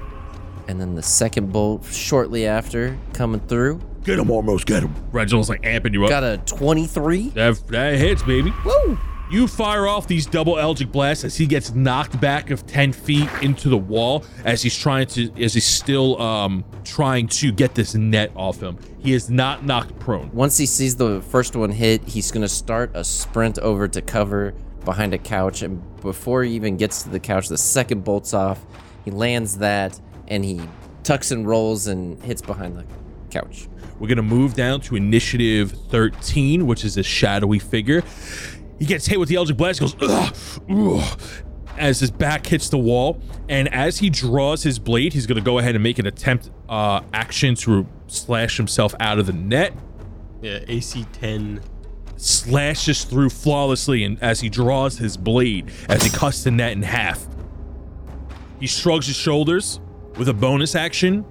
And then the second bolt shortly after coming through. Get him, almost get him. Reginald's like amping you up. Got a 23. That, that hits, baby. Woo! You fire off these double Eldritch blasts as he gets knocked back of 10 feet into the wall as he's trying to as he's still um trying to get this net off him. He is not knocked prone. Once he sees the first one hit, he's gonna start a sprint over to cover behind a couch, and before he even gets to the couch, the second bolts off. He lands that, and he tucks and rolls and hits behind the couch. We're gonna move down to initiative 13, which is a shadowy figure. He gets hit with the Eldritch Blast, goes ugh, ugh, as his back hits the wall, and as he draws his blade, he's gonna go ahead and make an attempt uh, action to slash himself out of the net. Yeah, AC 10. Slashes through flawlessly, and as he draws his blade, as he cuts the net in half, he shrugs his shoulders with a bonus action.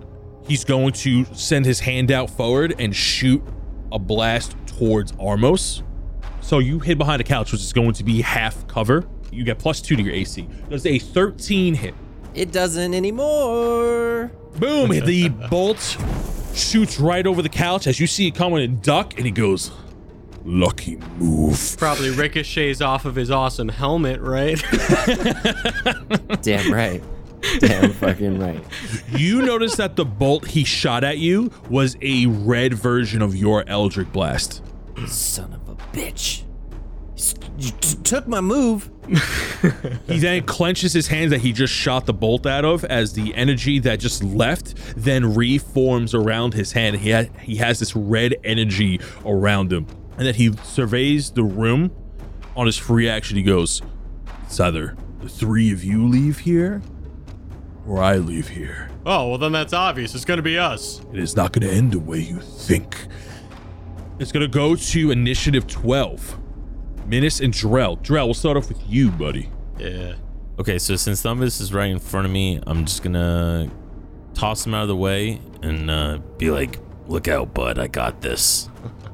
He's going to send his hand out forward and shoot a blast towards Armos. So you hid behind a couch, which is going to be half cover. You get plus two to your AC. Does a 13 hit? It doesn't anymore. Boom! the bolt shoots right over the couch as you see it coming and duck, and he goes, Lucky move. Probably ricochets off of his awesome helmet, right? Damn right. Damn fucking right. You notice that the bolt he shot at you was a red version of your Eldritch Blast. Son of a bitch. You t- took my move. He then clenches his hands that he just shot the bolt out of as the energy that just left then reforms around his hand. He, ha- he has this red energy around him. And then he surveys the room on his free action. He goes, It's either the three of you leave here or I leave here. oh, well, then that's obvious. It's going to be us. It is not going to end the way you think. It's going to go to initiative 12. Minus and Drell. Drell, we'll start off with you, buddy. Yeah. Okay, so since Thumbus is right in front of me, I'm just gonna toss him out of the way and uh, be like, "Look out, bud! I got this."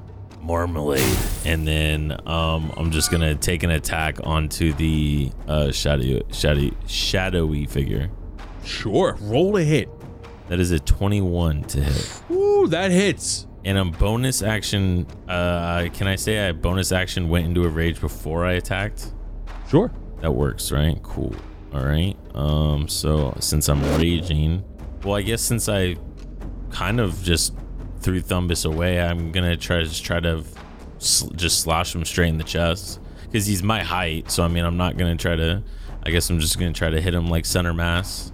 Marmalade, and then um, I'm just gonna take an attack onto the uh, shadowy, shadow, shadowy figure. Sure. Roll a hit. That is a 21 to hit. Ooh, that hits. And a bonus action. Uh, can I say I bonus action went into a rage before I attacked? Sure. That works, right? Cool. All right. Um. So since I'm raging, well, I guess since I kind of just threw Thumbus away, I'm gonna try to just try to sl- just slash him straight in the chest because he's my height. So I mean, I'm not gonna try to. I guess I'm just gonna try to hit him like center mass.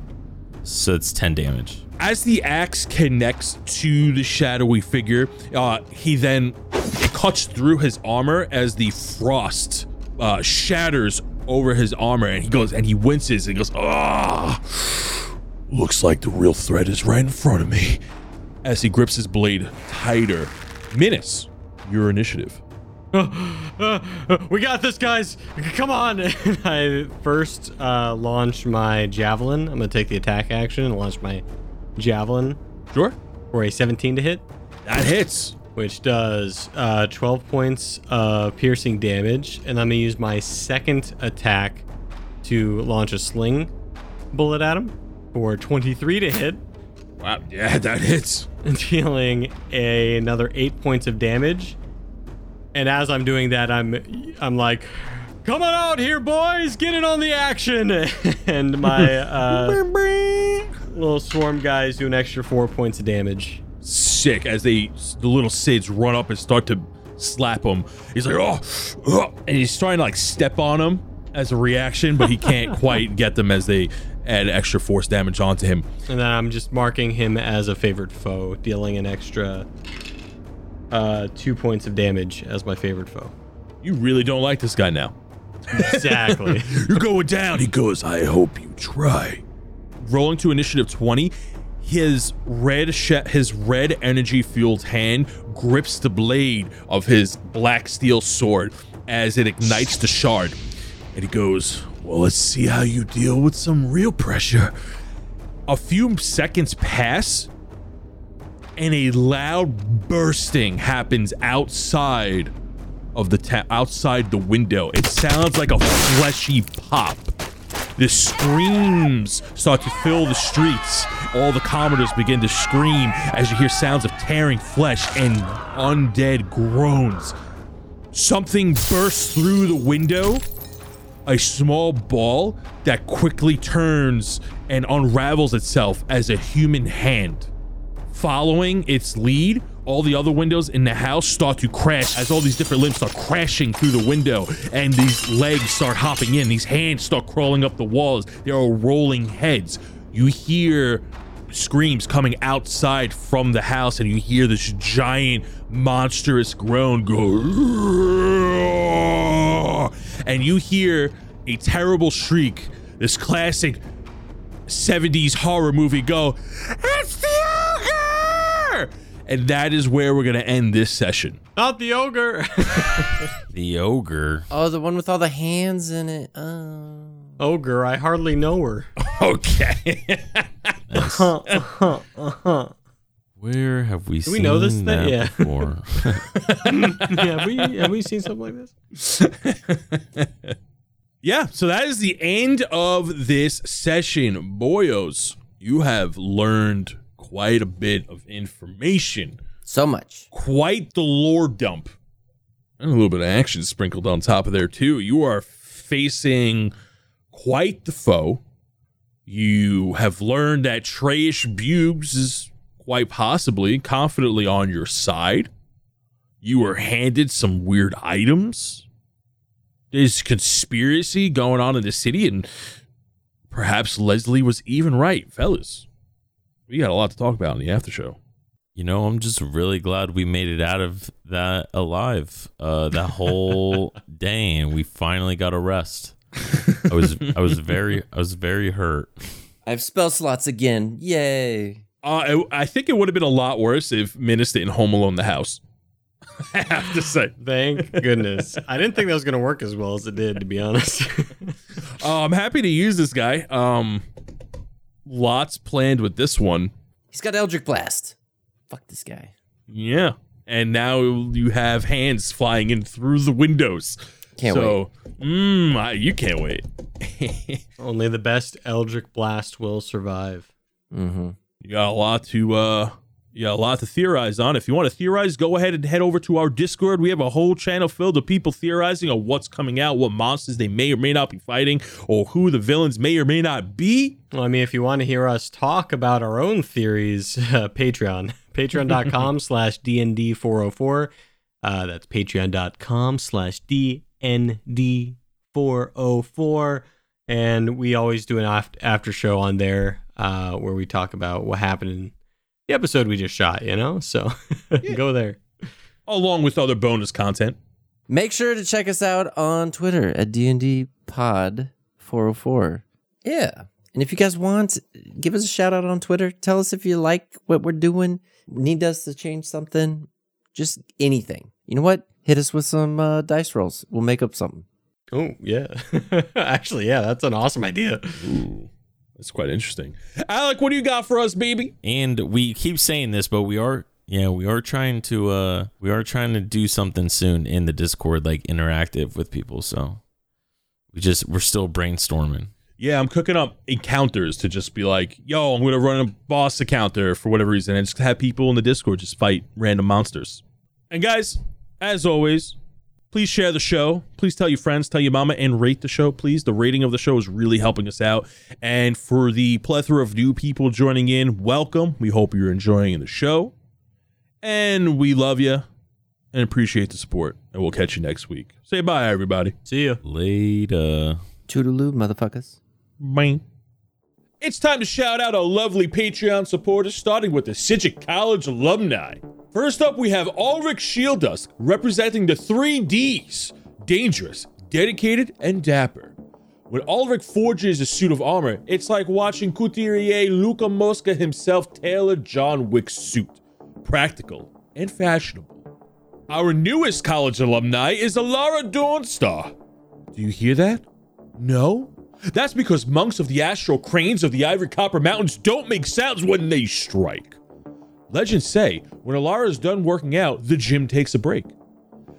So it's 10 damage. As the axe connects to the shadowy figure, uh, he then it cuts through his armor as the frost uh, shatters over his armor, and he goes and he winces and goes, ah, Looks like the real threat is right in front of me. As he grips his blade tighter. Minus, your initiative. we got this, guys. Come on. And I first uh, launch my javelin. I'm going to take the attack action and launch my javelin Sure. for a 17 to hit, That hits. which does uh, 12 points of piercing damage. And I'm going to use my second attack to launch a sling bullet at him for 23 to hit, Wow. Yeah, that hits. dealing a, another 8 points of damage. And as I'm doing that, I'm I'm like, "Come on out here, boys! Get in on the action!" and my uh, little swarm guys do an extra four points of damage. Sick as they the little Sids run up and start to slap him. He's like, oh, oh," and he's trying to like step on him as a reaction, but he can't quite get them as they add extra force damage onto him. And then I'm just marking him as a favorite foe, dealing an extra uh, two points of damage as my favorite foe. You really don't like this guy now. Exactly. You're going down. He goes, I hope you try. rolling to initiative 20 his red sh- his red energy fueled hand grips the blade of his black steel sword as it ignites the shard And he goes, Well, let's see how you deal with some real pressure. a few seconds pass and a loud bursting happens outside of the ta- outside the window it sounds like a fleshy pop the screams start to fill the streets all the commodores begin to scream as you hear sounds of tearing flesh and undead groans something bursts through the window. A small ball that quickly turns and unravels itself as a human hand. Following its lead, all the other windows in the house start to crash as all these different limbs start crashing through the window and these legs start hopping in. These hands start crawling up the walls. There are rolling heads. You hear screams coming outside from the house and you hear this giant monstrous groan go and you hear a terrible shriek this classic 70s horror movie go it's the ogre and that is where we're gonna end this session Not the ogre. The ogre. Oh, the one with all the hands in it. Oh. ogre, I hardly know her. okay Uh-huh, uh-huh, uh-huh. Where have we we seen know this thing? that Yeah. before? yeah, have we have we seen something like this? Yeah, so that is the end of this session. Boyos, you have learned quite a bit of information, So much. quite the lore dump, and a little bit of action sprinkled on top of there, too. You are facing quite the foe. You have learned that Treyish Buges is quite possibly confidently on your side. You were handed some weird items there's conspiracy going on in the city, and perhaps Leslie was even right, fellas. We got a lot to talk about in the after show. You know, I'm just really glad we made it out of that alive. Uh, that whole day, and we finally got a rest. I was, I was very, I was very hurt. I have spell slots again. Yay. Uh, I, I think it would have been a lot worse if Minnis didn't home alone the house. I have to say. Thank goodness. I didn't think that was gonna work as well as it did, to be honest. Uh, I'm happy to use this guy. Um, lots planned with this one. He's got Eldritch Blast. Fuck this guy. Yeah. And now you have hands flying in through the windows. Can't so, mm, I, you can't wait. Only the best Eldritch Blast will survive. Mm-hmm. You got a lot to uh you got a lot to theorize on. If you want to theorize, go ahead and head over to our Discord. We have a whole channel filled with people theorizing on what's coming out, what monsters they may or may not be fighting, or who the villains may or may not be. Well, I mean, if you want to hear us talk about our own theories, uh, Patreon. Patreon.com slash DND404. Uh, that's patreon.com slash DND404. And we always do an aft- after show on there uh, where we talk about what happened in the episode we just shot, you know? So go there. Along with other bonus content. Make sure to check us out on Twitter at DND Pod 404. Yeah. And if you guys want, give us a shout out on Twitter. Tell us if you like what we're doing, need us to change something, just anything. You know what? Hit us with some uh, dice rolls. We'll make up something. Oh, yeah. Actually, yeah, that's an awesome idea. Ooh, that's quite interesting. Alec, what do you got for us, baby? And we keep saying this, but we are, yeah, we are trying to, uh, we are trying to do something soon in the Discord, like interactive with people. So we just, we're still brainstorming. Yeah, I'm cooking up encounters to just be like, yo, I'm gonna run a boss encounter for whatever reason, and just have people in the Discord just fight random monsters. And guys, as always, please share the show. Please tell your friends, tell your mama, and rate the show, please. The rating of the show is really helping us out. And for the plethora of new people joining in, welcome. We hope you're enjoying the show. And we love you and appreciate the support. And we'll catch you next week. Say bye, everybody. See you. Later. Toodaloo, motherfuckers. Bye. It's time to shout out our lovely Patreon supporters, starting with the Sidgwick College alumni. First up, we have Ulrich Shieldusk, representing the three Ds dangerous, dedicated, and dapper. When Ulrich forges a suit of armor, it's like watching couturier Luca Mosca himself tailor John Wick's suit. Practical and fashionable. Our newest college alumni is Alara Dawnstar. Do you hear that? No? That's because monks of the astral cranes of the Ivory Copper Mountains don't make sounds when they strike. Legends say when Alara is done working out, the gym takes a break.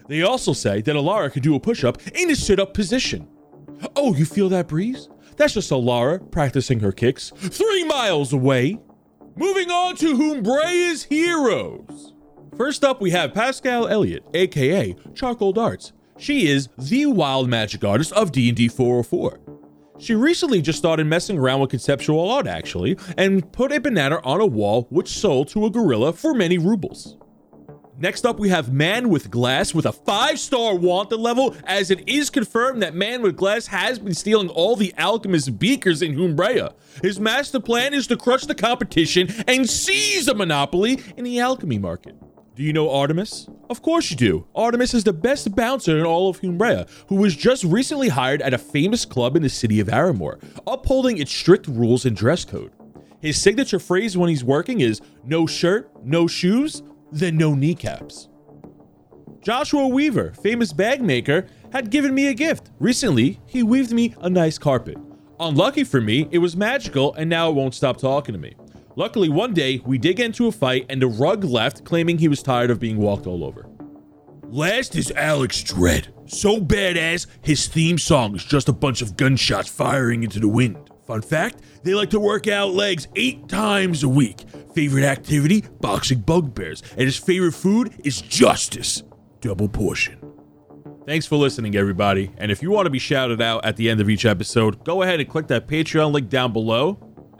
They also say that Alara can do a push up in a sit up position. Oh, you feel that breeze? That's just Alara practicing her kicks three miles away. Moving on to Humbrea's heroes. First up, we have Pascal Elliott, aka Charcoal Darts. She is the wild magic artist of D&D 404. She recently just started messing around with conceptual art actually, and put a banana on a wall which sold to a gorilla for many rubles. Next up, we have Man with Glass with a five star wanted level, as it is confirmed that Man with Glass has been stealing all the alchemist beakers in Humbrea. His master plan is to crush the competition and seize a monopoly in the alchemy market. Do you know Artemis? Of course you do. Artemis is the best bouncer in all of Humbrea, who was just recently hired at a famous club in the city of Aramore, upholding its strict rules and dress code. His signature phrase when he's working is no shirt, no shoes, then no kneecaps. Joshua Weaver, famous bag maker, had given me a gift. Recently, he weaved me a nice carpet. Unlucky for me, it was magical and now it won't stop talking to me. Luckily, one day we did get into a fight and the rug left, claiming he was tired of being walked all over. Last is Alex Dredd. So badass, his theme song is just a bunch of gunshots firing into the wind. Fun fact, they like to work out legs eight times a week. Favorite activity, boxing bugbears. And his favorite food is justice. Double portion. Thanks for listening, everybody. And if you want to be shouted out at the end of each episode, go ahead and click that Patreon link down below,